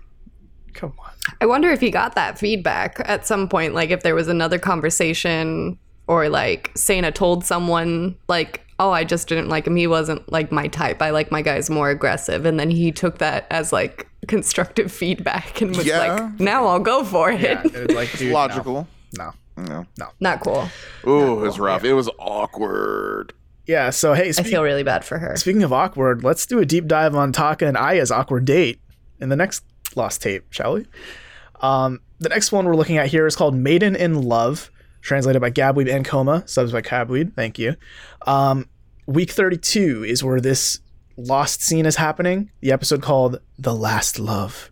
come on. i wonder if he got that feedback at some point like if there was another conversation or like Sana told someone like oh i just didn't like him he wasn't like my type i like my guys more aggressive and then he took that as like constructive feedback and was Yeah. like now i'll go for it Yeah, it's like, dude, no, logical. No. No. not cool Ooh, it was rough. It was awkward. Yeah. So hey, i speak- feel really bad for her speaking of awkward, let's do a deep dive on Taka and Aya's awkward date in the next lost tape, shall we? Um, the next one we're looking at here is called "Maiden in Love," translated by Gabweeb and Coma, subs by Gabweeb. Thank you. Um, week thirty-two is where this lost scene is happening. The episode called "The Last Love."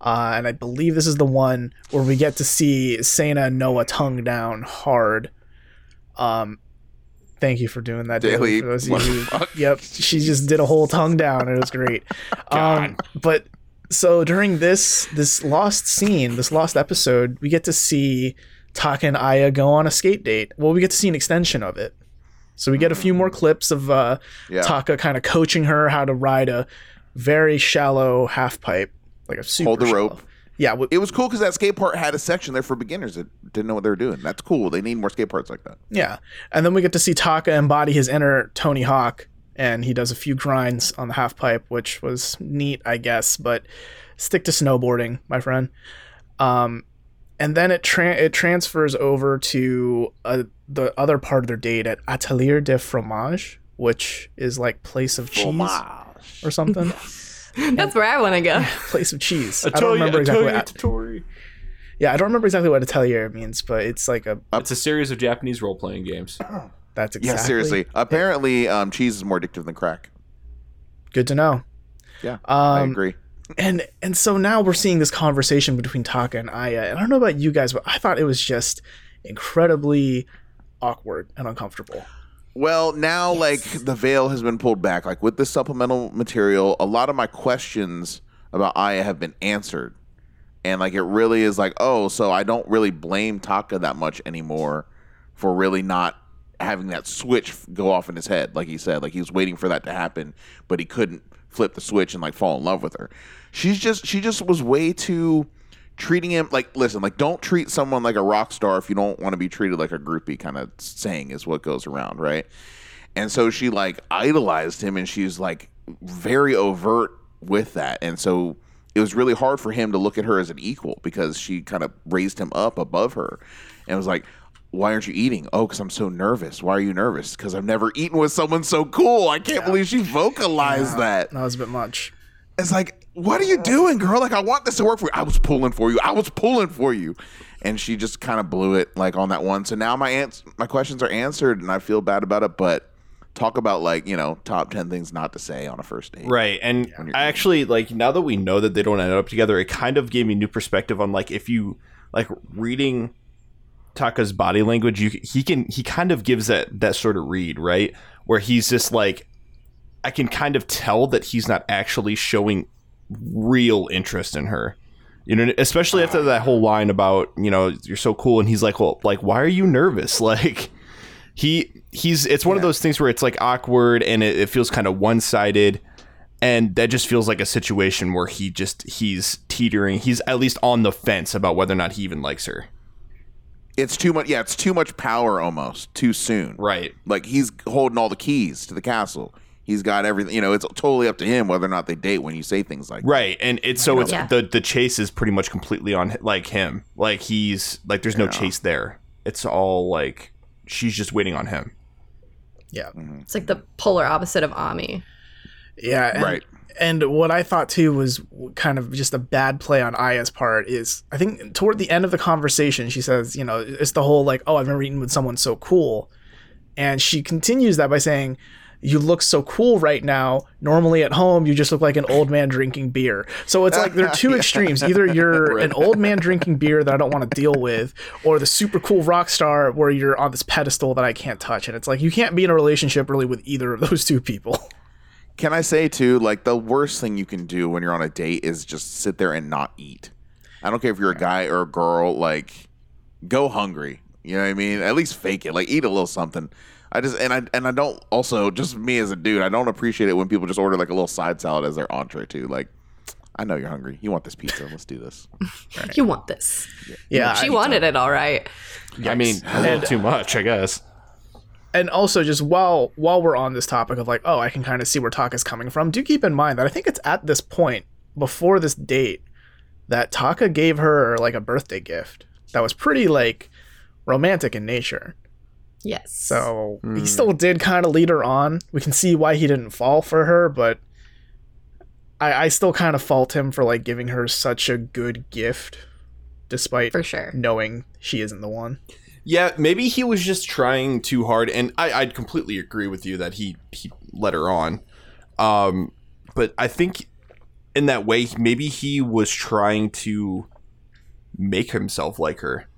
Uh, and I believe this is the one where we get to see Sana and Noah tongue down hard. Um, thank you for doing that, Daly. Daly, For those of you the who- fuck? Yep, she just did a whole tongue down. It was great. um, but so during this this lost scene, this lost episode, we get to see Taka and Aya go on a skate date. Well, we get to see an extension of it. So we get a few more clips of uh, Yeah. Taka kind of coaching her how to ride a very shallow half pipe, like a super Hold the shallow. rope. Yeah, w- It was cool because that skate park had a section there for beginners that didn't know what they were doing. That's cool. They need more skate parks like that. Yeah. And then we get to see Taka embody his inner Tony Hawk, and he does a few grinds on the half pipe, which was neat, I guess, but stick to snowboarding, my friend. Um, and then it tra- it transfers over to uh, the other part of their date at Atelier de Fromage, which is like place of cheese or something. That's where I want to go. place of cheese. I don't remember exactly what. At- yeah, I don't remember exactly what Atelier means, but it's like a. It's a series of Japanese role playing games. That's exactly. Yeah, seriously. Apparently, um, cheese is more addictive than crack. Good to know. Yeah, I Um, agree. And and so now we're seeing this conversation between Taka and Aya. And I don't know about you guys, but I thought it was just incredibly awkward and uncomfortable. Well, now like the veil has been pulled back. Like with this supplemental material, a lot of my questions about Aya have been answered. And like it really is like, oh, so I don't really blame Taka that much anymore for really not having that switch go off in his head. Like he said, like he was waiting for that to happen, but he couldn't flip the switch and like fall in love with her. She's just she just was way too treating him like listen like don't treat someone like a rock star if you don't want to be treated like a groupie kind of saying is what goes around right and so she like idolized him and she's like very overt with that and so it was really hard for him to look at her as an equal because she kind of raised him up above her and was like why aren't you eating oh because i'm so nervous why are you nervous because i've never eaten with someone so cool i can't believe she vocalized that That was a bit much. it's like, what are you doing, girl? Like, I want this to work for you. I was pulling for you. I was pulling for you. And she just kind of blew it like on that one. So now my ans- my questions are answered and I feel bad about it. But talk about like, you know, top 10 things not to say on a first date. Right. And you're I actually like now that we know that they don't end up together, it kind of gave me new perspective on like if you like reading Taka's body language, you he can he kind of gives that that sort of read, right? Where he's just like I can kind of tell that he's not actually showing real interest in her. You know, especially after that whole line about, you know, you're so cool and he's like, "Well, like why are you nervous?" Like he he's it's one of those things where it's like awkward and it, it feels kind of one-sided and that just feels like a situation where he just he's teetering. He's at least on the fence about whether or not he even likes her. It's too much. Yeah, it's too much power almost too soon. Right. Like he's holding all the keys to the castle. He's got everything. You know, it's totally up to him whether or not they date when you say things like that. Right, and it's so it's Yeah. the the chase is pretty much completely on like him. Like he's like there's no chase there. It's all like she's just waiting on him. Yeah. Mm-hmm. It's like the polar opposite of Ami. Yeah. And, Right. And what I thought too was kind of just a bad play on Aya's part is I think toward the end of the conversation, she says, you know, it's the whole like, oh, I've never eaten with someone so cool. And she continues that by saying, you look so cool right now. Normally at home, you just look like an old man drinking beer. So it's like there are two extremes. Either you're an old man drinking beer that I don't want to deal with, or the super cool rock star where you're on this pedestal that I can't touch. And it's like you can't be in a relationship really with either of those two people. Can I say too, like the worst thing you can do when you're on a date is just sit there and not eat. I don't care if you're a guy or a girl, like go hungry. You know what I mean? At least fake it. Like eat a little something. I just and I and I don't also just me as a dude, I don't appreciate it when people just order like a little side salad as their entree too. Like I know you're hungry. You want this pizza. Let's do this. You want this. Yeah. She I- wanted it all right. I mean, a little too much, I guess. And also just while while we're on this topic of like oh i can kind of see where taka's coming from do keep in mind that i think it's at this point before this date that taka gave her like a birthday gift that was pretty like romantic in nature Yes. so he hmm. still did kind of lead her on we can see why he didn't fall for her but i i still kind of fault him for like giving her such a good gift despite for sure. knowing she isn't the one Yeah, maybe he was just trying too hard, and I, I'd completely agree with you that he he let her on. Um, but I think in that way, maybe he was trying to make himself like her.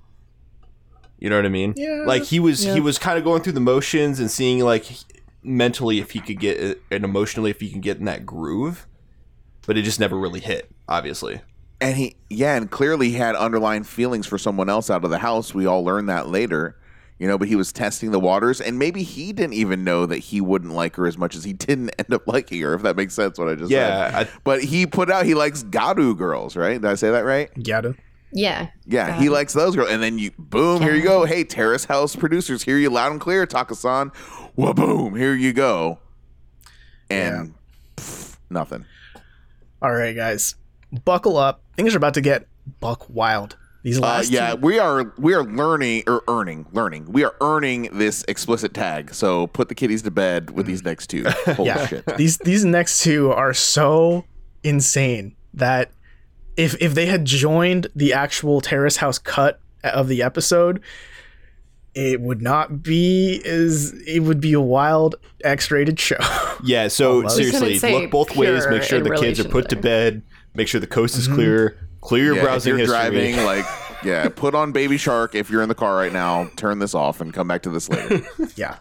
You know what I mean? Yeah, Like he was yeah. he was kind of going through the motions and seeing like mentally if he could get it and emotionally if he can get in that groove, but it just never really hit. Obviously. And he, yeah, and clearly he had underlying feelings for someone else out of the house. We all learned that later, you know. But he was testing the waters, and maybe he didn't even know that he wouldn't like her as much as he didn't end up liking her. If that makes sense, what I just Yeah, said. I- but he put out he likes Garu girls, right? Did I say that right? Gata. Yeah. Yeah, he likes those girls. And then you, boom, here you go. Hey, Terrace House producers, hear you loud and clear, Takasan. Well, boom, here you go. And pff, nothing. All right, guys, buckle up. Things are about to get buck wild. These last Uh, last yeah, two- we are we are learning or earning learning. We are earning this explicit tag. So put the kitties to bed with these next two. Holy yeah. shit! these these next two are so insane that if if they had joined the actual Terrace House cut of the episode, it would not be as it would be a wild X-rated show. Yeah, so Almost. seriously, We couldn't say look both ways. Make sure the kids are put to to- bed. Make sure the coast is mm-hmm. clear. Clear your Yeah, if you're history. driving, like yeah, put on Baby Shark if you're in the car right now. Turn this off and come back to this later. yeah.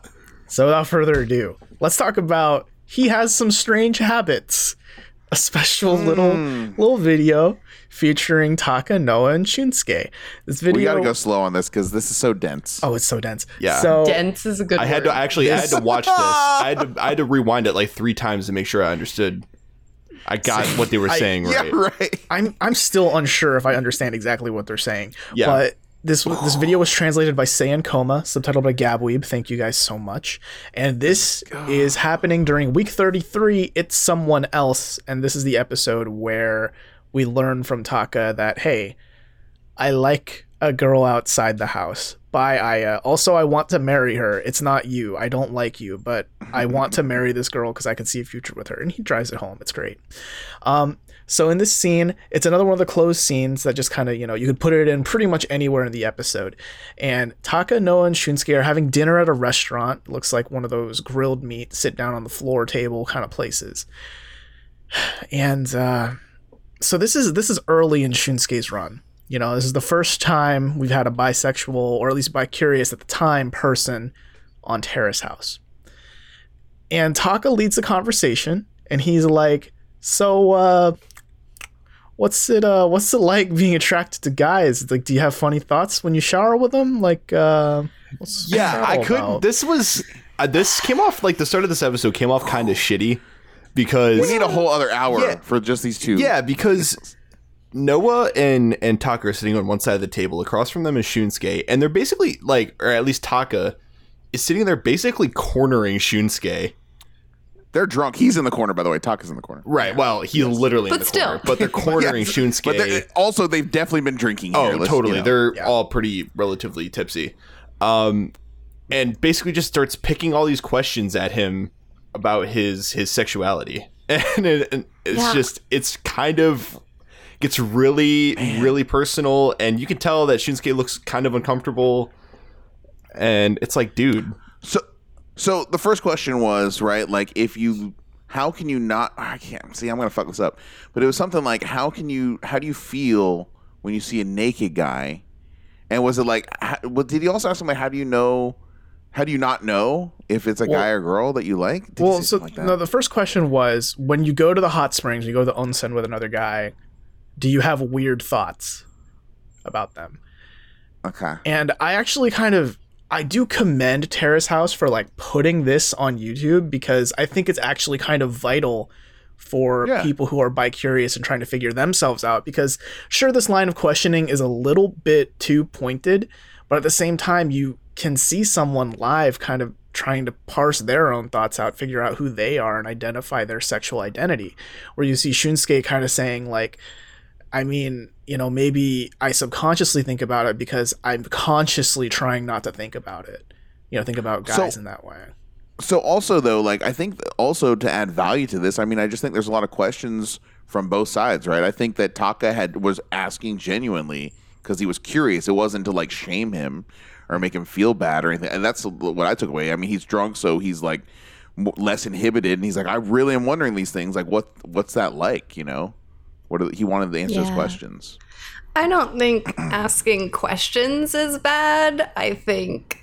So without further ado, let's talk about he has some strange habits. A special hmm. little little video featuring Taka, Noah, and Shunsuke. This video we got to go slow on this because this is so dense. Oh, it's so dense. Yeah. So Dense is a good I had to actually I had to watch this. I had to I had to rewind it like three times to make sure I understood. I got what they were saying right. Yeah, right. I'm I'm still unsure if I understand exactly what they're saying. Yeah. But this this video was translated by Sayan Koma, subtitled by Gabweeb. Thank you guys so much. And this is happening during week 33. It's someone else, and this is the episode where we learn from Taka that hey, I like a girl outside the house. Aya. Also, I want to marry her. It's not you. I don't like you, but I want to marry this girl because I can see a future with her. And he drives it home. It's great. Um, so in this scene, it's another one of the closed scenes that just kind of, you know, you could put it in pretty much anywhere in the episode. And Taka, Noah, and Shunsuke are having dinner at a restaurant. Looks like one of those grilled meat, sit down on the floor table kind of places. And uh, so this is this is early in Shunsuke's run. You know, this is the first time we've had a bisexual, or at least bi-curious at the time, person on Terrace House. And Taka leads the conversation, and he's like, "So, uh, what's it? Uh, what's it like being attracted to guys? Like, do you have funny thoughts when you shower with them? Like, uh, Yeah, I could. about?" This was uh, this came off like the start of this episode came off kind of shitty because We need a whole other hour Yeah. for just these two. Yeah, because Noah and and Taka are sitting on one side of the table. Across from them is Shunsuke, and they're basically like, or at least Taka is sitting there, basically cornering Shunsuke. They're drunk. He's in the corner, by the way. Taka's in the corner. Right. Well, he's literally in But the still. corner, but they're cornering Yes. Shunsuke. But they're- also, they've definitely been drinking here. Oh, Let's, totally. you know. They're Yeah. all pretty relatively tipsy. Um, and basically just starts picking all these questions at him about his his sexuality, and, it, and it's Yeah. just it's kind of gets really really personal, and you can tell that Shinsuke looks kind of uncomfortable, and it's like, dude, So, so the first question was right. Like, if you, how can you not? I can't see. I'm gonna fuck this up. But it was something like, how can you? How do you feel when you see a naked guy? And was it like? How, well, did he also ask him like, how do you know? How do you not know if it's a Well- guy or girl that you like? Did Well, so like that? no, the first question was when you go to the hot springs, you go to the onsen with another guy, do you have weird thoughts about them? okay. And I actually kind of I do commend Terrace House for like putting this on YouTube because I think it's actually kind of vital for Yeah. people who are bi curious and trying to figure themselves out because sure this line of questioning is a little bit too pointed, but at the same time you can see someone live kind of trying to parse their own thoughts out, figure out who they are and identify their sexual identity. Where you see Shunsuke kind of saying like I mean, you know, maybe I subconsciously think about it because I'm consciously trying not to think about it. You know, think about guys So- in that way. So also though, like I think also to add value to this, I mean, I just think there's a lot of questions from both sides, right? I think that Taka had was asking genuinely because he was curious. It wasn't to like shame him or make him feel bad or anything. And that's what I took away. I mean, he's drunk, so he's like less inhibited, and he's like, I really am wondering these things. Like, what what's that like? You know, what are, he wanted to answer Yeah. questions. I don't think asking questions is bad. I think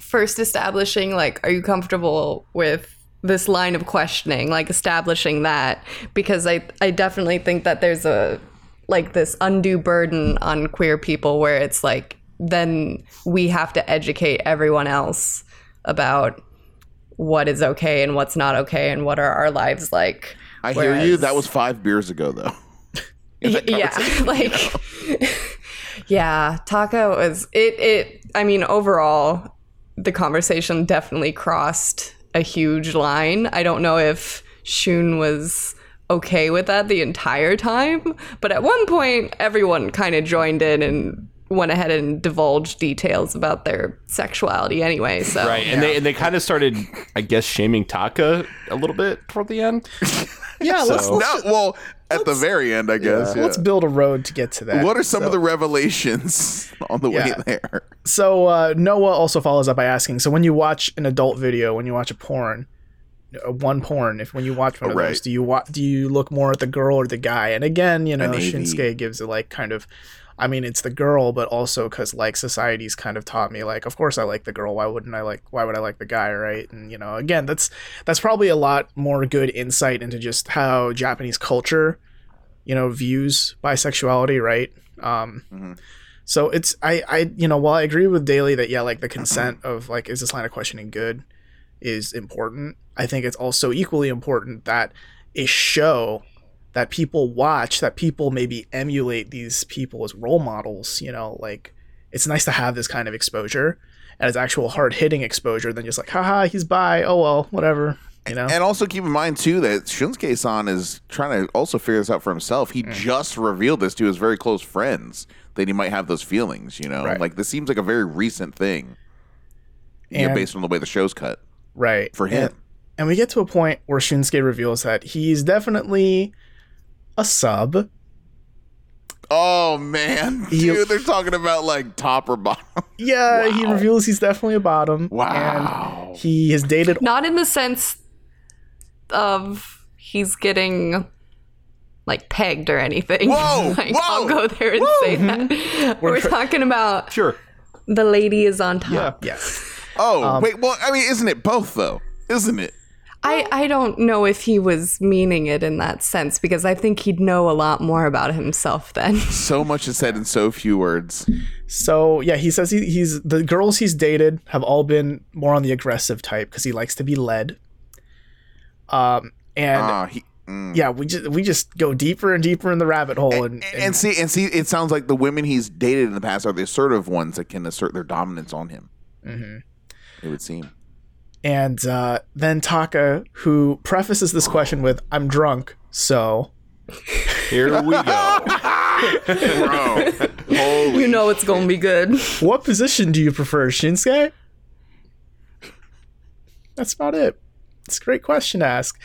first establishing like are you comfortable with this line of questioning, like establishing that because I I definitely think that there's a like this undue burden on queer people where it's like then we have to educate everyone else about what is okay and what's not okay and what are our lives like. I hear you. That was five beers ago, though. yeah like yeah taco was it it i mean overall the conversation definitely crossed a huge line. I don't know if shun was okay with that the entire time but at one point everyone kind of joined in and went ahead and divulged details about their sexuality anyway so right? And they and they kind of started, I guess, shaming Taka a little bit toward the end. Yeah, let's, So- no, well, at the very end, I guess. yeah. let's build a road to get to that. What are some So- of the revelations on the Yeah. way there? So uh, Noah also follows up by asking, so when you watch an adult video, when you watch a porn, uh, one porn, if when you watch one of Right. those, do you wa- do you look more at the girl or the guy? And again, you know, An Shinsuke gives it like kind of, I mean, it's the girl, but also because like society's kind of taught me like, of course I like the girl. Why wouldn't I like? Why would I like the guy? Right? And you know, again, that's that's probably a lot more good insight into just how Japanese culture, you know, views bisexuality. Right? Um, Mhm. so it's I I you know while I agree with Daly that yeah like the consent of like is this line of questioning good is important. I think it's also equally important that a show that people watch that people maybe emulate these people as role models. You know like it's nice to have this kind of exposure and it's actual hard hitting exposure than just like haha he's bi oh well whatever you know And also keep in mind too that Shunsuke-san is trying to also figure this out for himself. Mm. He just revealed this to his very close friends that he might have those feelings. You know, Right. like this seems like a very recent thing. yeah, And- based on the way the show's cut right for him. And- and we get to a point where Shunsuke reveals that he's definitely a sub oh man, He- dude, they're talking about like top or bottom. Yeah, he reveals he's definitely a bottom. Wow. And he has dated. not in the sense of he's getting like pegged or anything. Whoa, like, whoa, I'll go there and say that. We're, We're tr- talking about Sure. the lady is on top. Yes. Oh Um, wait, well, I mean, isn't it both though? Isn't it? I, I don't know if he was meaning it in that sense because I think he'd know a lot more about himself then. So much is said in so few words. So yeah, he says he, he's the girls he's dated have all been more on the aggressive type because he likes to be led. Um, and Ah, he, mm. yeah, we just we just go deeper and deeper in the rabbit hole, and, and, and see, and see, it sounds like the women he's dated in the past are the assertive ones that can assert their dominance on him. Mhm. It would seem. And uh, then Taka, who prefaces this question with "I'm drunk," so Here we go. Bro, holy You know it's gonna be good. what position do you prefer, Shinsuke? That's about it. It's a great question to ask,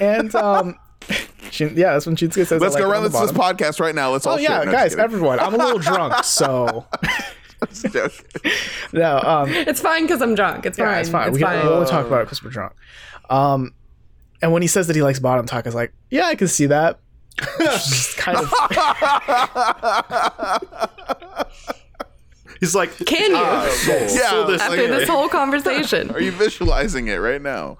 and um, Shin- yeah, that's when Shinsuke says. Let's like go it around on this, this podcast right now. Let's all Oh yeah. No, guys, everyone. I'm a little drunk, so kidding. Joking. no. Um, It's fine because I'm drunk. It's fine. yeah, it's fine. It's we fine. can we'll talk about it because we're drunk. Um, and when he says that he likes bottom, Taka's like, yeah, I can see that. Just kind of He's like, Can you? so- Yeah, so this- After this whole conversation. Are you visualizing it right now?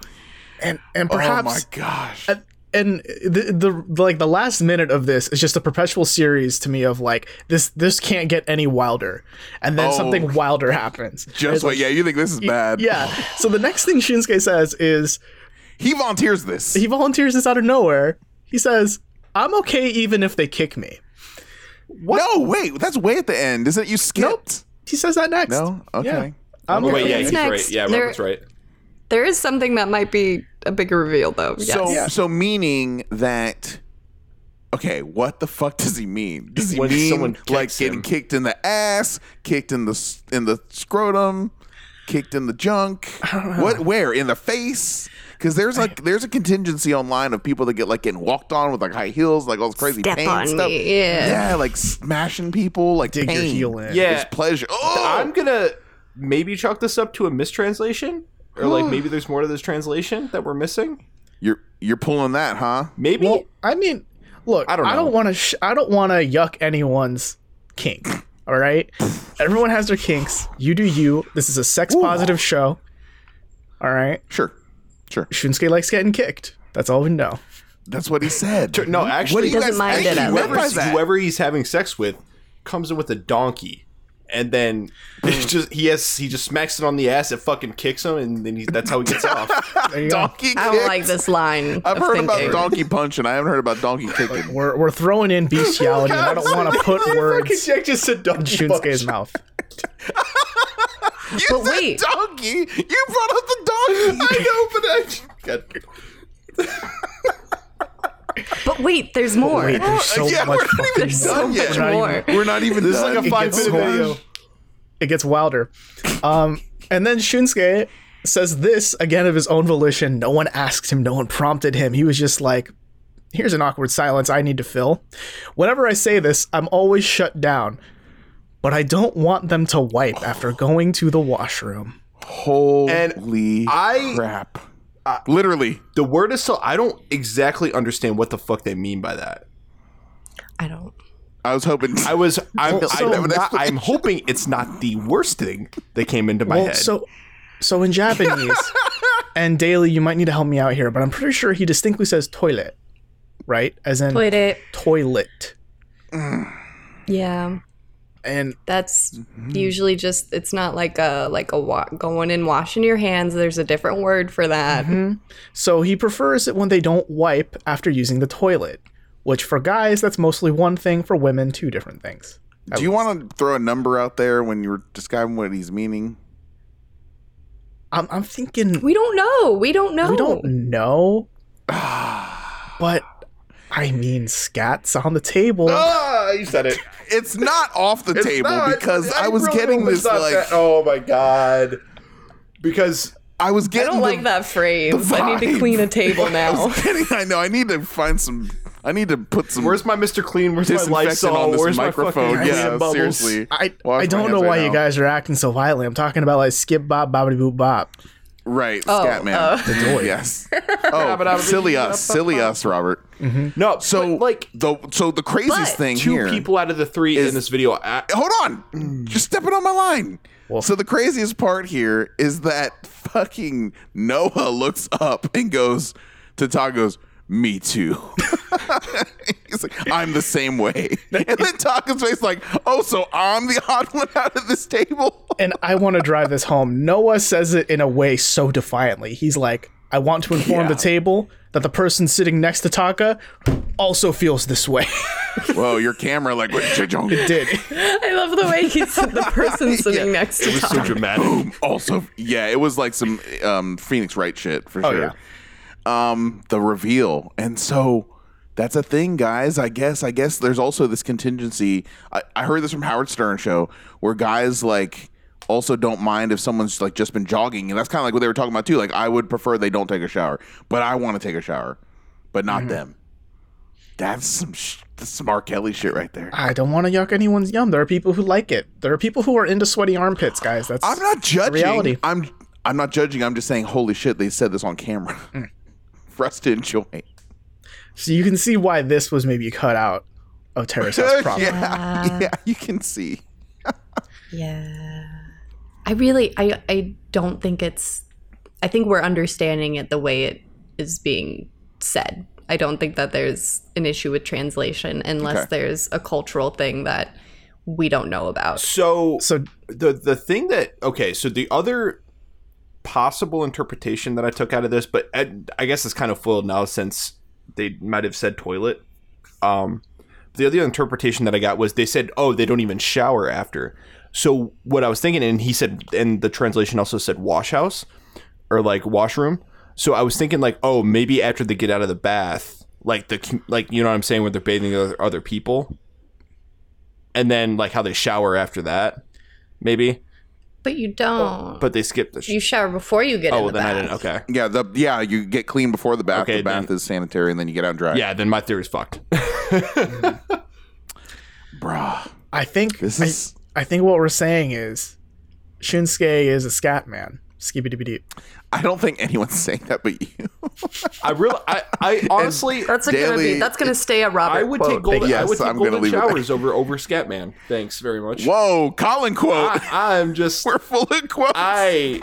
and and perhaps oh my gosh. And the, the like the last minute of this is just a perpetual series to me of like this this can't get any wilder and then Oh. something wilder happens Just wait. Yeah, you think this is bad? yeah so the next thing shinsuke says is He volunteers this. he volunteers this out of nowhere he says i'm okay even if they kick me what? No, wait. That's way at the end. Isn't it? You skipped. nope. he says that next No. Okay. Yeah. i'm Oh, wait, yeah, okay. he's next. right. Yeah, There- Robert's right. There is something that might be a bigger reveal, though. Yes. So, Yeah. so meaning that. Okay, what the fuck does he mean? Does he When mean someone like getting him. kicked in the ass, kicked in the in the scrotum, kicked in the junk? What? Where in the face? Because there's like there's a contingency online of people that get like getting walked on with like high heels, like all this crazy Step pain on stuff. me, yeah. yeah, like smashing people, like dig your heel in Yeah, It's pleasure. Oh, I'm gonna maybe chalk this up to a mistranslation, or like maybe there's more to this translation that we're missing. you're you're pulling that, huh? Maybe. well i mean look i I don't, Know. I don't want to sh- i don't want to yuck anyone's kink all right everyone has their kinks you do you this is a sex positive show all right Sure, sure. Shinsuke likes getting kicked. That's all we know. That's what he said. no, what actually, do you Doesn't guys mind think it he at all. by whoever he's having sex with comes in with a donkey, and then he just he has he just smacks it on the ass. It fucking kicks him, and then he, that's how he gets off. There you donkey I don't like this line. I've heard thinking. about donkey punching. I haven't heard about donkey kicking. We're, we're throwing in bestiality. and I don't want to put words Jack just said in donkey Shinsuke's mouth. You But said wait. donkey. You brought up the donkey. I know, but I. God. But wait, there's more. Wait, there's so yeah, much we're not even There's so done yet. much We're not more. even- We're not even. This is like a five minute worse. video. It gets wilder. Um, and then Shunsuke says this again of his own volition. No one asked him. No one prompted him. He was just like, "Here's an awkward silence I need to fill." Whenever I say this, I'm always shut down. But I don't want them to wipe after going to the washroom. Holy I- crap! Literally, The word is so. I don't exactly understand what the fuck they mean by that. I don't. I was hoping. I was. I'm. Well, so- I'm, not, I'm hoping it's not the worst thing that came into my Well, head. so so in Japanese, and Daly, you might need to help me out here, but I'm pretty sure he distinctly says toilet, right? As in toilet. it. toilet. Yeah. And That's Mm-hmm. usually just it's not like a like a wa- going and washing your hands. There's a different word for that. Mm-hmm. so he prefers it when they don't wipe after using the toilet, which for guys that's mostly one thing, for women two different things. Do you want to throw a number out there when you're describing what he's meaning? I'm, I'm thinking We don't know. We don't know. we don't know, but I mean scats on the table. ah, you said it. It's not off the table No, because I, was really getting this like that- oh my god. Because I was getting. I don't the- like that phrase. I need to clean a table I now. was getting. I know. I need to find some. I need to put some. where's my Mr. Clean? Where's my disinfectant Lysol? on this Where's microphone? my fucking yeah, seriously. I, I don't know why now. you guys are acting so violently. I'm talking about like skip bop bobbity boop bop. Right, Oh, Scatman. Uh, oh. The toy. Yes. Oh, silly us, silly us, Robert. Mm-hmm. No, So but, like the so the craziest But thing two here. people out of the three is- in this video. a- hold on, mm. you're stepping on my line. Well, so the craziest part here is that fucking Noah looks up and goes to Todd goes, "Me too." He's like, "I'm the same way," and then Taka's face like, "Oh, so I'm the odd one out of this table." and I want to drive this home. Noah says it in a way so defiantly. He's like, I want to inform the table that the person sitting next to Taka also feels this way. Whoa, your camera like it did. I love the way he said the person sitting next to Taka." It was So Tom. dramatic. also yeah, it was like some um Phoenix Wright shit for Oh, sure. Um the reveal. And so that's a thing, guys. I guess I guess there's also this contingency. I, I heard this from Howard Stern show where guys like also don't mind if someone's like just been jogging and that's kind of like what they were talking about too. Like I would prefer they don't take a shower, but I want to take a shower, but not them. That's some sh- that's some R. Kelly shit right there. I don't want to yuck anyone's yum. There are people who like it. There are people who are into sweaty armpits, guys. That's I'm not judging. reality. I'm I'm not judging. I'm just saying, holy shit, they said this on camera for us to enjoy. so you can see why this was maybe cut out of Terrace House proper. yeah, yeah, ah. you can see. Yeah. I really I I don't think it's I think we're understanding it the way it is being said. I don't think that there's an issue with translation unless Okay. there's a cultural thing that we don't know about. So So the the thing that okay, so the other possible interpretation that I took out of this, but I, I guess it's kind of foiled now since they might have said toilet. Um, the other interpretation that I got was they said, "Oh, they don't even shower after." So what I was thinking, and he said, and the translation also said wash house or like washroom. So I was thinking like, oh, maybe after they get out of the bath, like the like you know what I'm saying, where they're bathing other, other people, and then like how they shower after that, maybe. But you oh, don't. But they skip the. Sh- you shower before you get oh, in well, the then I didn't. Okay. Yeah, the yeah, you get clean before the bath. Okay, the bath then- is sanitary, and then you get out and dry. Yeah, then my theory's fucked. bruh. I think This I- is I, think what we're saying is Shinsuke is a scat man. Skibbity dee. I don't think anyone's saying that, but you. I really, I, I honestly, That's a gonna be that's gonna stay a Robert I would quote. take golden. I would take I'm gonna golden leave it showers over over Scatman. Thanks very much. Whoa, Colin quote. I, I'm just, We're full of quotes. I.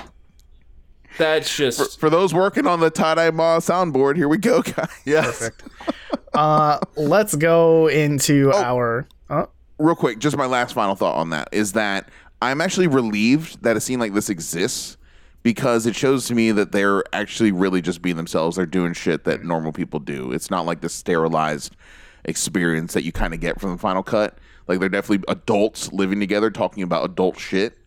That's just For those working on the tie dye ma soundboard, here we go, guys. yes. Uh, let's go into our. Uh, real quick, just my last final thought on that is that I'm actually relieved that a scene like this exists because it shows to me that they're actually really just being themselves. They're doing shit that normal people do. It's not like the sterilized experience that you kind of get from the final cut. Like they're definitely adults living together talking about adult shit.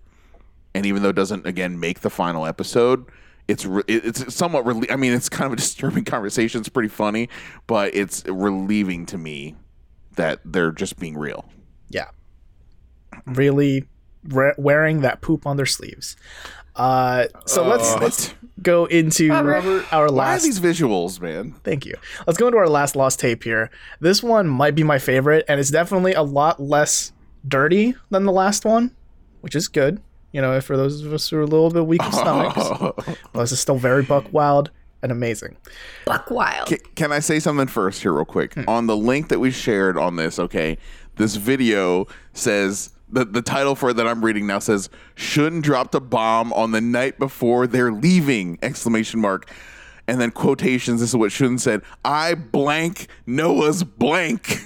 And even though it doesn't again make the final episode, it's re- it's somewhat I mean, it's kind of a disturbing conversation. It's pretty funny, but it's relieving to me that they're just being real. yeah, really re- wearing that poop on their sleeves. Uh, so let's let's go into Robert. our Why are last. these visuals, man? Thank you. Let's go into our last lost tape here. This one might be my favorite, and it's definitely a lot less dirty than the last one, which is good. You know, for those of us who are a little bit weak of stomachs, but this is still very buck wild and amazing. Buck Wild. Can, can I say something first here, real quick? On the link that we shared on this, okay, this video says the, the title for it that I'm reading now says Shun dropped a bomb on the night before they're leaving! Exclamation mark. And then quotations, this is what Shun said. I blank Noah's blank.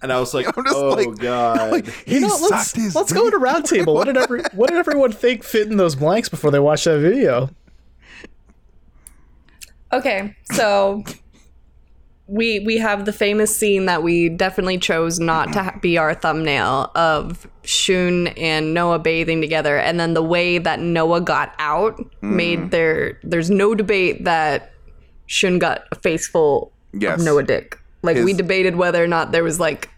And I was like, I'm just oh like, god. like, he You know, let's his let's go dick. to roundtable. What did every what did everyone think fit in those blanks before they watched that video? Okay, so we we have the famous scene that we definitely chose not to ha- be our thumbnail of Shun and Noah bathing together, and then the way that Noah got out hmm. made there. There's no debate that Shun got a face full Yes. of Noah dick. Like we debated whether or not there was like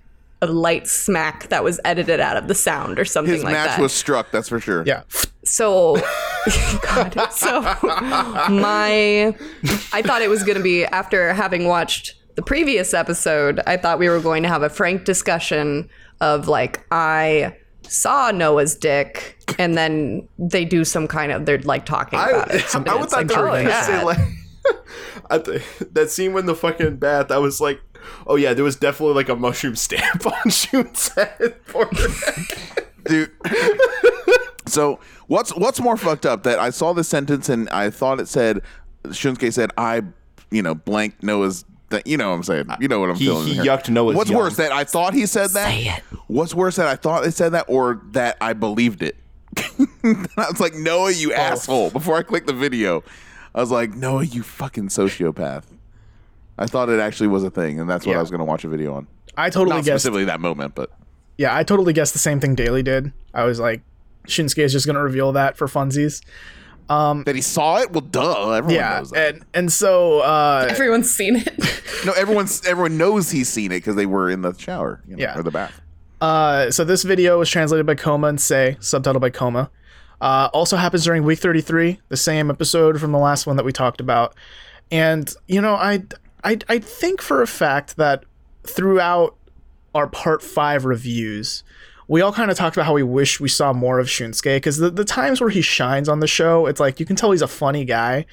a light smack that was edited out of the sound or something His like match that. was struck, that's for sure. Yeah, So, God, so my, I thought it was going to be after having watched the previous episode. I thought we were going to have a frank discussion of like I saw Noah's dick, and then they do some kind of they're like talking I, about it. I would thought like, they were oh, gonna say like at the, that scene when the fucking bath. I was like, oh yeah, there was definitely like a mushroom stamp on Shun's head for dude. so what's what's more fucked up that I saw this sentence and I thought it said Shunsuke said I you know blank Noah's that you know what I'm saying you know what I'm He- feeling he here. yucked Noah's What's yum. worse that I thought he said that? Say it. What's worse that I thought it said that or that I believed it? I was like Noah, you oh. asshole! Before I clicked the video, I was like Noah, you fucking sociopath. I thought it actually was a thing, and that's what Yeah. I was going to watch a video on. I totally Not guessed. specifically that moment, but Yeah, I totally guessed the same thing Daly did. I was like, Shinsuke is just gonna reveal that for funsies. That he saw it. Well, duh, everyone Yeah, knows that. and and so uh, Everyone's seen it. no, everyone's everyone knows he's seen it because they were in the shower, you know, Yeah. or the bath. Uh, so this video was translated by Coma and Say, subtitled by Coma. Uh, also happens during week 33, the same episode from the last one that we talked about. And you know, I I I think for a fact that throughout our part five reviews, we all kind of talked about how we wish we saw more of Shunsuke because the, the times where he shines on the show, it's like you can tell he's a funny guy.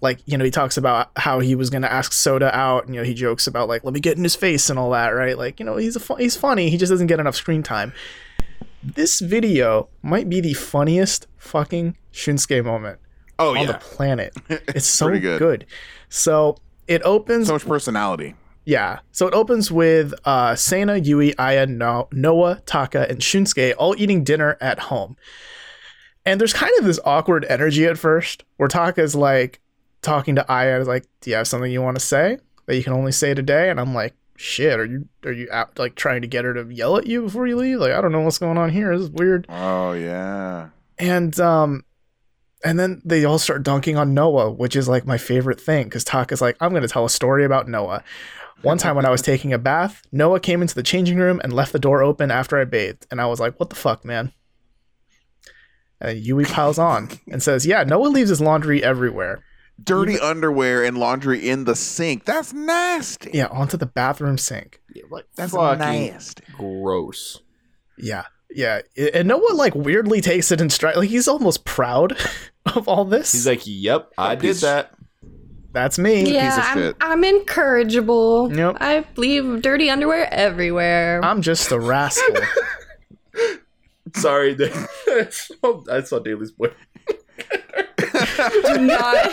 Like, you know, he talks about how he was going to ask Soda out, and, you know, he jokes about, like, let me get in his face and all that, right? Like, you know, he's, a fu- he's funny. He just doesn't get enough screen time. This video might be the funniest fucking Shunsuke moment Oh on the planet. It's so good. good. So it opens So much personality. Yeah. So it opens with uh, Sana, Yui, Aya, no- Noah, Taka, and Shunsuke all eating dinner at home. And there's kind of this awkward energy at first where Taka's like talking to Aya, like, Do you have something you want to say that you can only say today? And I'm like, Shit, are you are you out like trying to get her to yell at you before you leave? Like, I don't know what's going on here. This is weird. Oh yeah. And um and then they all start dunking on Noah, which is like my favorite thing because Taka's like, I'm going to tell a story about Noah. One time when I was taking a bath, Noah came into the changing room and left the door open after I bathed. And I was like, what the fuck, man? And Yui piles on and says, yeah, Noah leaves his laundry everywhere. Dirty underwear and laundry in the sink. That's nasty. Yeah, onto the bathroom sink. Like That's fucking nasty. gross. Yeah. Yeah. And Noah like weirdly takes it in stride. Like he's almost proud of all this. He's like, "Yep, I did that." That's me. yeah, of I'm, shit. I'm incorrigible. Yep. I leave dirty underwear everywhere. I'm just a rascal. Sorry, I saw Daly's boy. Do not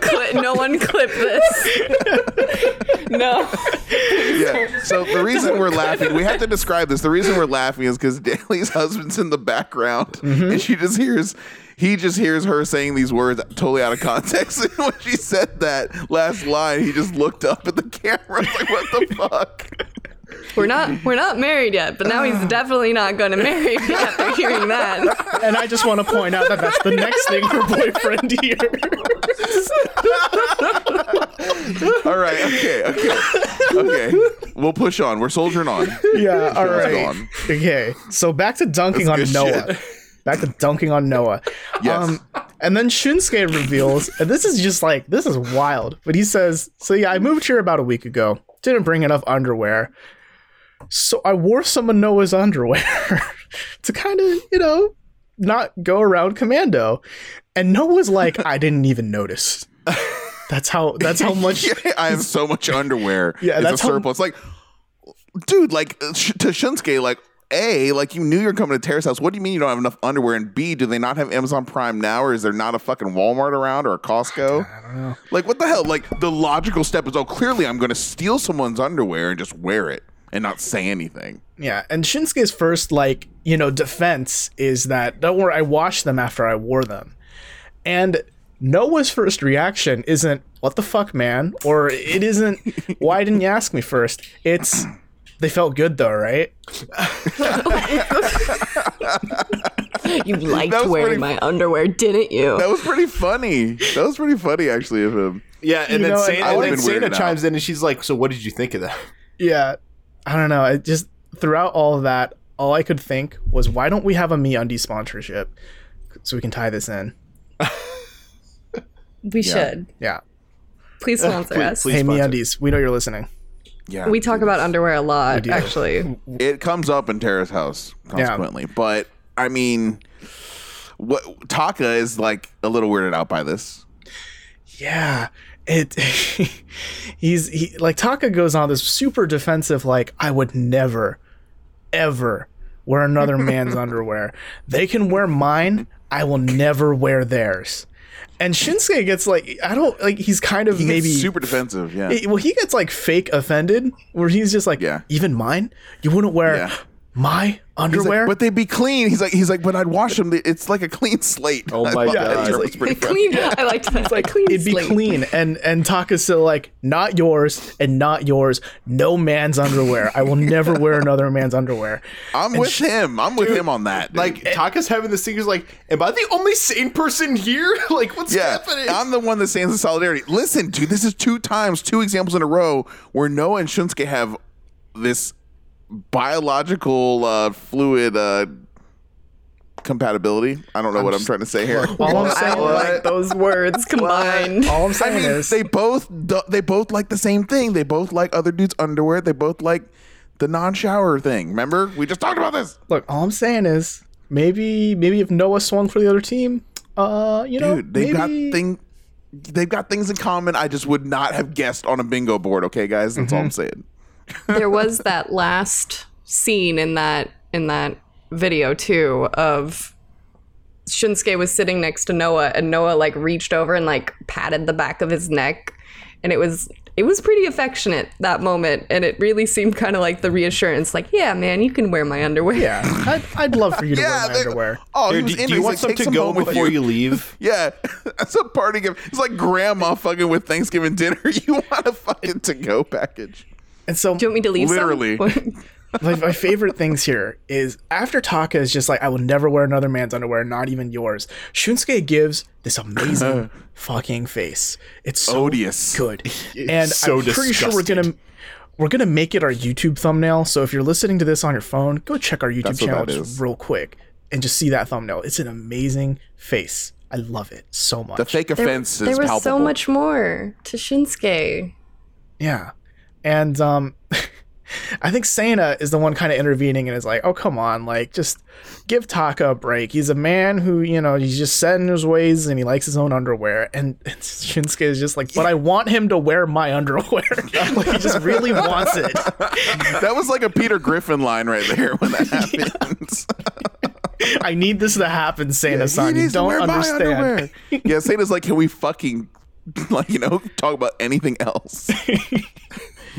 clip. No one clip this. no. Yeah. So the reason we're laughing, we have to describe this. The reason we're laughing is because Daly's husband's in the background, Mm-hmm. and she just hears, he just hears her saying these words totally out of context. And when she said that last line, he just looked up at the camera like, "What the fuck?" We're not we're not married yet, but now he's ah. definitely not going to marry me after hearing that. and I just want to point out that that's the next thing her boyfriend hears. All right. Okay. Okay. Okay. We'll push on. We're soldiering on. yeah, all let's right. go on. Okay, so back to dunking on Noah. good Back to dunking on Noah. Yes. Um, and then Shunsuke reveals, and this is just like, this is wild, but he says, So yeah, I moved here about a week ago. Didn't bring enough underwear. So I wore some of Noah's underwear to kind of, you know, not go around commando. And Noah's like, I didn't even notice. That's how that's how much Yeah, I have so much underwear. Yeah, it's that's a how- surplus. Like, dude, like to Shinsuke, like. A, like you knew you're coming to Terrace House. What do you mean you don't have enough underwear? And B, do they not have Amazon Prime now, or is there not a fucking Walmart around or a Costco? I don't know. Like what the hell? Like the logical step is, oh, clearly I'm going to steal someone's underwear and just wear it and not say anything. Yeah, and Shinsuke's first like, you know, defense is that don't worry, I washed them after I wore them. And Noah's first reaction isn't what the fuck, man, or it isn't why didn't you ask me first? It's they felt good though, right? You liked wearing pretty- my underwear, didn't you? That was pretty funny. That was pretty funny, actually, of him. Yeah, and You then know, Sana, I and would've then been Sana weirded chimes in and she's like, "So what did you think of that?" Yeah. I don't know. I just throughout all of that, all I could think was why don't we have a me undie sponsorship so we can tie this in? we should. Yeah. Please sponsor please- us. please. hey, me sponsor. undies, we know you're listening. Yeah, We talk about underwear a lot, actually. it comes up in Terrace House consequently. But I mean, what Taka is like a little weirded out by this. Yeah. It he's he like Taka goes on this super defensive like I would never ever wear another man's underwear. They can wear mine, I will never wear theirs. And Shinsuke gets like I don't like he's kind of He maybe super defensive. Yeah, Eh, well he gets like fake offended where he's just like Yeah. even mine you wouldn't wear Yeah. My He's like, underwear? but they'd be clean. He's like, he's like, but I'd wash them. It's like a clean slate. Oh my thought God. joke He's was pretty funny. clean. I liked that. It's like clean It'd be slate. clean. And and Taka's still like, not yours and not yours. No man's underwear. I will never wear another man's underwear. I'm with him. I'm with him on that. Like Taka's having this thing. He's like, "Am I the only sane person here? like, what's Yeah, happening?" I'm the one that stands in solidarity. Listen, dude, this is two times, two examples in a row where Noah and Shunsuke have this biological uh, fluid uh, compatibility. I don't know what I'm trying to say here. All I'm saying, don't like those words combined. all I'm I saying mean, is, they both they both like the same thing. They both like other dudes' underwear. They both like the non-shower thing. Remember, we just talked about this. look, all I'm saying is, maybe maybe if Noah swung for the other team, uh, you know, they've maybe, got thing. They've got things in common. I just would not have guessed on a bingo board. Okay, guys, that's Mm-hmm. all I'm saying. There was that last scene in that in that video too of Shinsuke was sitting next to Noah and Noah like reached over and like patted the back of his neck and it was it was pretty affectionate that moment and it really seemed kind of like the reassurance like yeah man you can wear my underwear Yeah, I'd, I'd love for you to Yeah, wear my they- underwear. Oh, Dude, he was do, do you want like, some to some go before you." you leave? Yeah, that's a party gift. It's like grandma fucking with Thanksgiving dinner. You want a fucking to go package? And so do you want me to leave? Literally. my, my favorite things here is after Taka is just like, I will never wear another man's underwear, not even yours. Shunsuke gives this amazing fucking face. It's so Odious. good, and so I'm pretty sure we're gonna we're gonna make it our YouTube thumbnail. So if you're listening to this on your phone, go check our YouTube That's channel just real quick and just see that thumbnail. It's an amazing face. I love it so much. The fake offense there is there was palpable. so much more to Shunsuke. Yeah. And um I think Sana is the one kind of intervening and is like, "Oh, come on, like just give Taka a break. He's a man who, you know, he's just set in his ways and he likes his own underwear." And, and Shinsuke is just like, "But I want him to wear my underwear." like he just really wants it. that was like a Peter Griffin line right there when that happens. I need this to happen, Sana-san. He You don't understand. yeah, Sana's like, can we fucking like you know talk about anything else?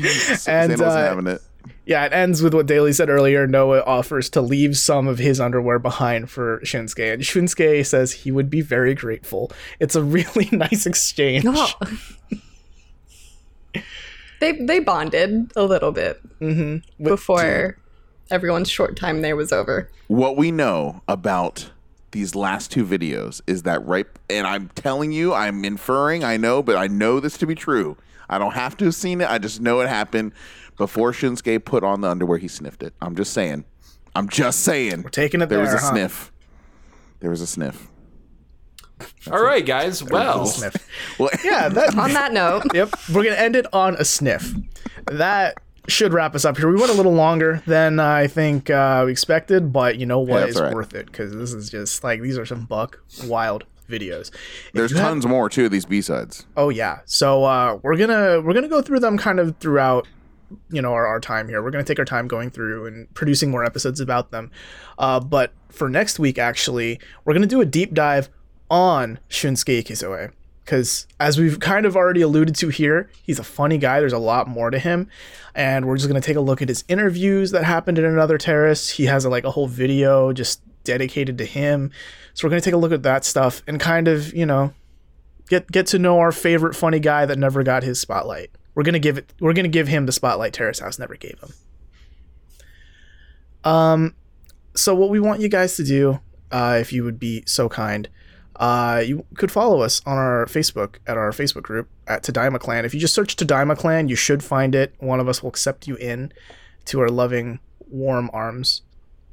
And Sana wasn't uh, having it. Yeah, it ends with what Daly said earlier. Noah offers to leave some of his underwear behind for Shinsuke, and Shinsuke says he would be very grateful. It's a really nice exchange. Oh. they they bonded a little bit before everyone's short time there was over. What we know about these last two videos is that right and I'm telling you, I'm inferring, I know, but I know this to be true. I don't have to have seen it. I just know it happened before Shinsuke put on the underwear. He sniffed it. I'm just saying. I'm just saying. We're taking it There was a huh? sniff. There was a sniff. All right, guys. Well, Sniff. Well, Yeah, that, On that note, yep. We're gonna end it on a sniff. That should wrap us up here. We went a little longer than I think uh, we expected, but you know what? that's it's all right. worth it because this is just like these are some buck wild videos. There's tons more too. of These B sides. Oh yeah. So uh, we're gonna we're gonna go through them kind of throughout you know our, our time here. We're gonna take our time going through and producing more episodes about them. Uh, but for next week, actually, we're gonna do a deep dive on Shunsuke Kisoe. Because as we've kind of already alluded to here, he's a funny guy. There's a lot more to him, and we're just gonna take a look at his interviews that happened in another terrace. He has a, like a whole video just dedicated to him. So we're gonna take a look at that stuff and kind of you know get get to know our favorite funny guy that never got his spotlight. We're gonna give it. We're gonna give him the spotlight Terrace House never gave him. Um, so what we want you guys to do, uh, if you would be so kind, uh, you could follow us on our Facebook at our Facebook group at Tadaima Clan. If you just search Tadaima Clan, you should find it. One of us will accept you in to our loving, warm arms.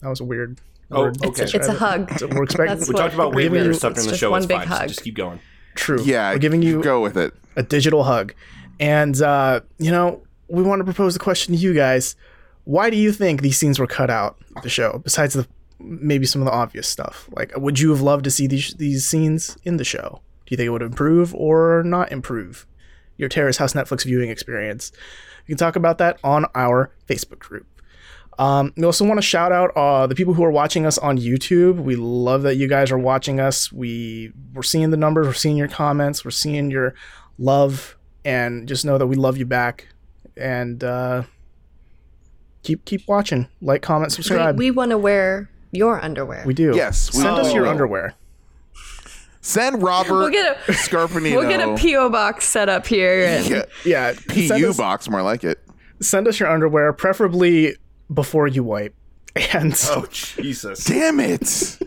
That was a weird. Oh, word to okay. it's a describe it. hug. So we're expecting. We talked about it way really weirder is. stuff in the just show. One It's big fine. So just keep going. True. Yeah, we're giving you go with it. a digital hug. And, uh, you know, we want to propose a question to you guys. Why do you think these scenes were cut out of the show, besides the maybe some of the obvious stuff? Like, would you have loved to see these, these scenes in the show? Do you think it would improve or not improve your Terrace House Netflix viewing experience? We can talk about that on our Facebook group. Um, we also want to shout out uh, the people who are watching us on YouTube. We love that you guys are watching us. We we're seeing the numbers, we're seeing your comments, we're seeing your love, and just know that we love you back. And uh, keep keep watching. Like, comment, subscribe. We, we want to wear your underwear. We do. Yes, we Send us do. your underwear. Send Robert We'll get a Scarpanino. we'll get a PO box set up here. And yeah, Yeah. PU us, box, more like it. send us your underwear, preferably before you wipe. And Oh Jesus! Damn it!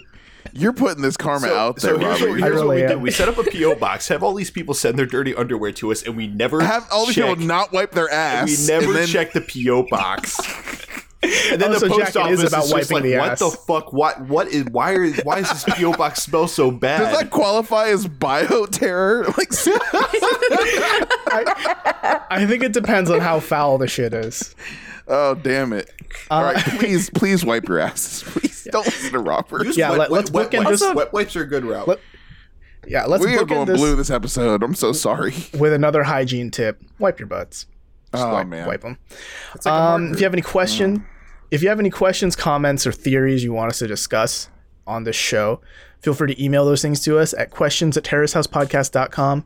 You're putting this karma out there, here's Robert. what, here's I what really we am. did. We set up a PO box, have all these people send their dirty underwear to us, and we never Have all these check, people not wipe their ass. We never and then- check the PO box. And then Oh, the so post Jack, office is, about just wiping like, the "What ass." the fuck? What? What is? Why are? Why does this PO box smell so bad?" Does that qualify as bio terror? Like, I think it depends on how foul the shit is. Oh damn it! Uh, All right, please, please wipe your asses. Please don't listen to Robert. Use Yeah, wet- let- let's wet, bookend wet, this- wipes, wet wipes are a good route. Let- Yeah, let's we are book going this blue this episode. I'm so sorry. with another hygiene tip. Wipe your butts. Just Oh wipe, man, wipe them. Like Um, if you have any question, if you have any questions, comments, or theories you want us to discuss on this show, feel free to email those things to us at questions at terracehousepodcast.com.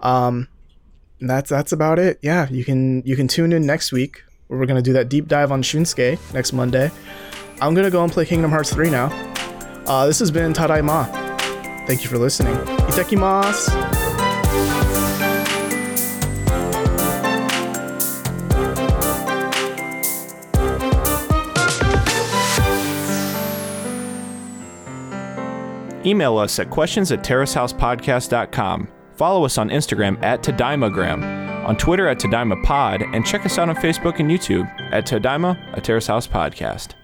Um, and that's that's about it. Yeah, you can you can tune in next week where we're gonna do that deep dive on Shunsuke next Monday. I'm gonna go and play Kingdom Hearts 3 now. Uh, this has been Tadaima. Thank you for listening. Itadakimasu. Email us at questions at terracehousepodcast.com. Follow us on Instagram at Tadaimagram, on Twitter at TadaimaPod, and check us out on Facebook and YouTube at Tadaima, a Terrace House Podcast.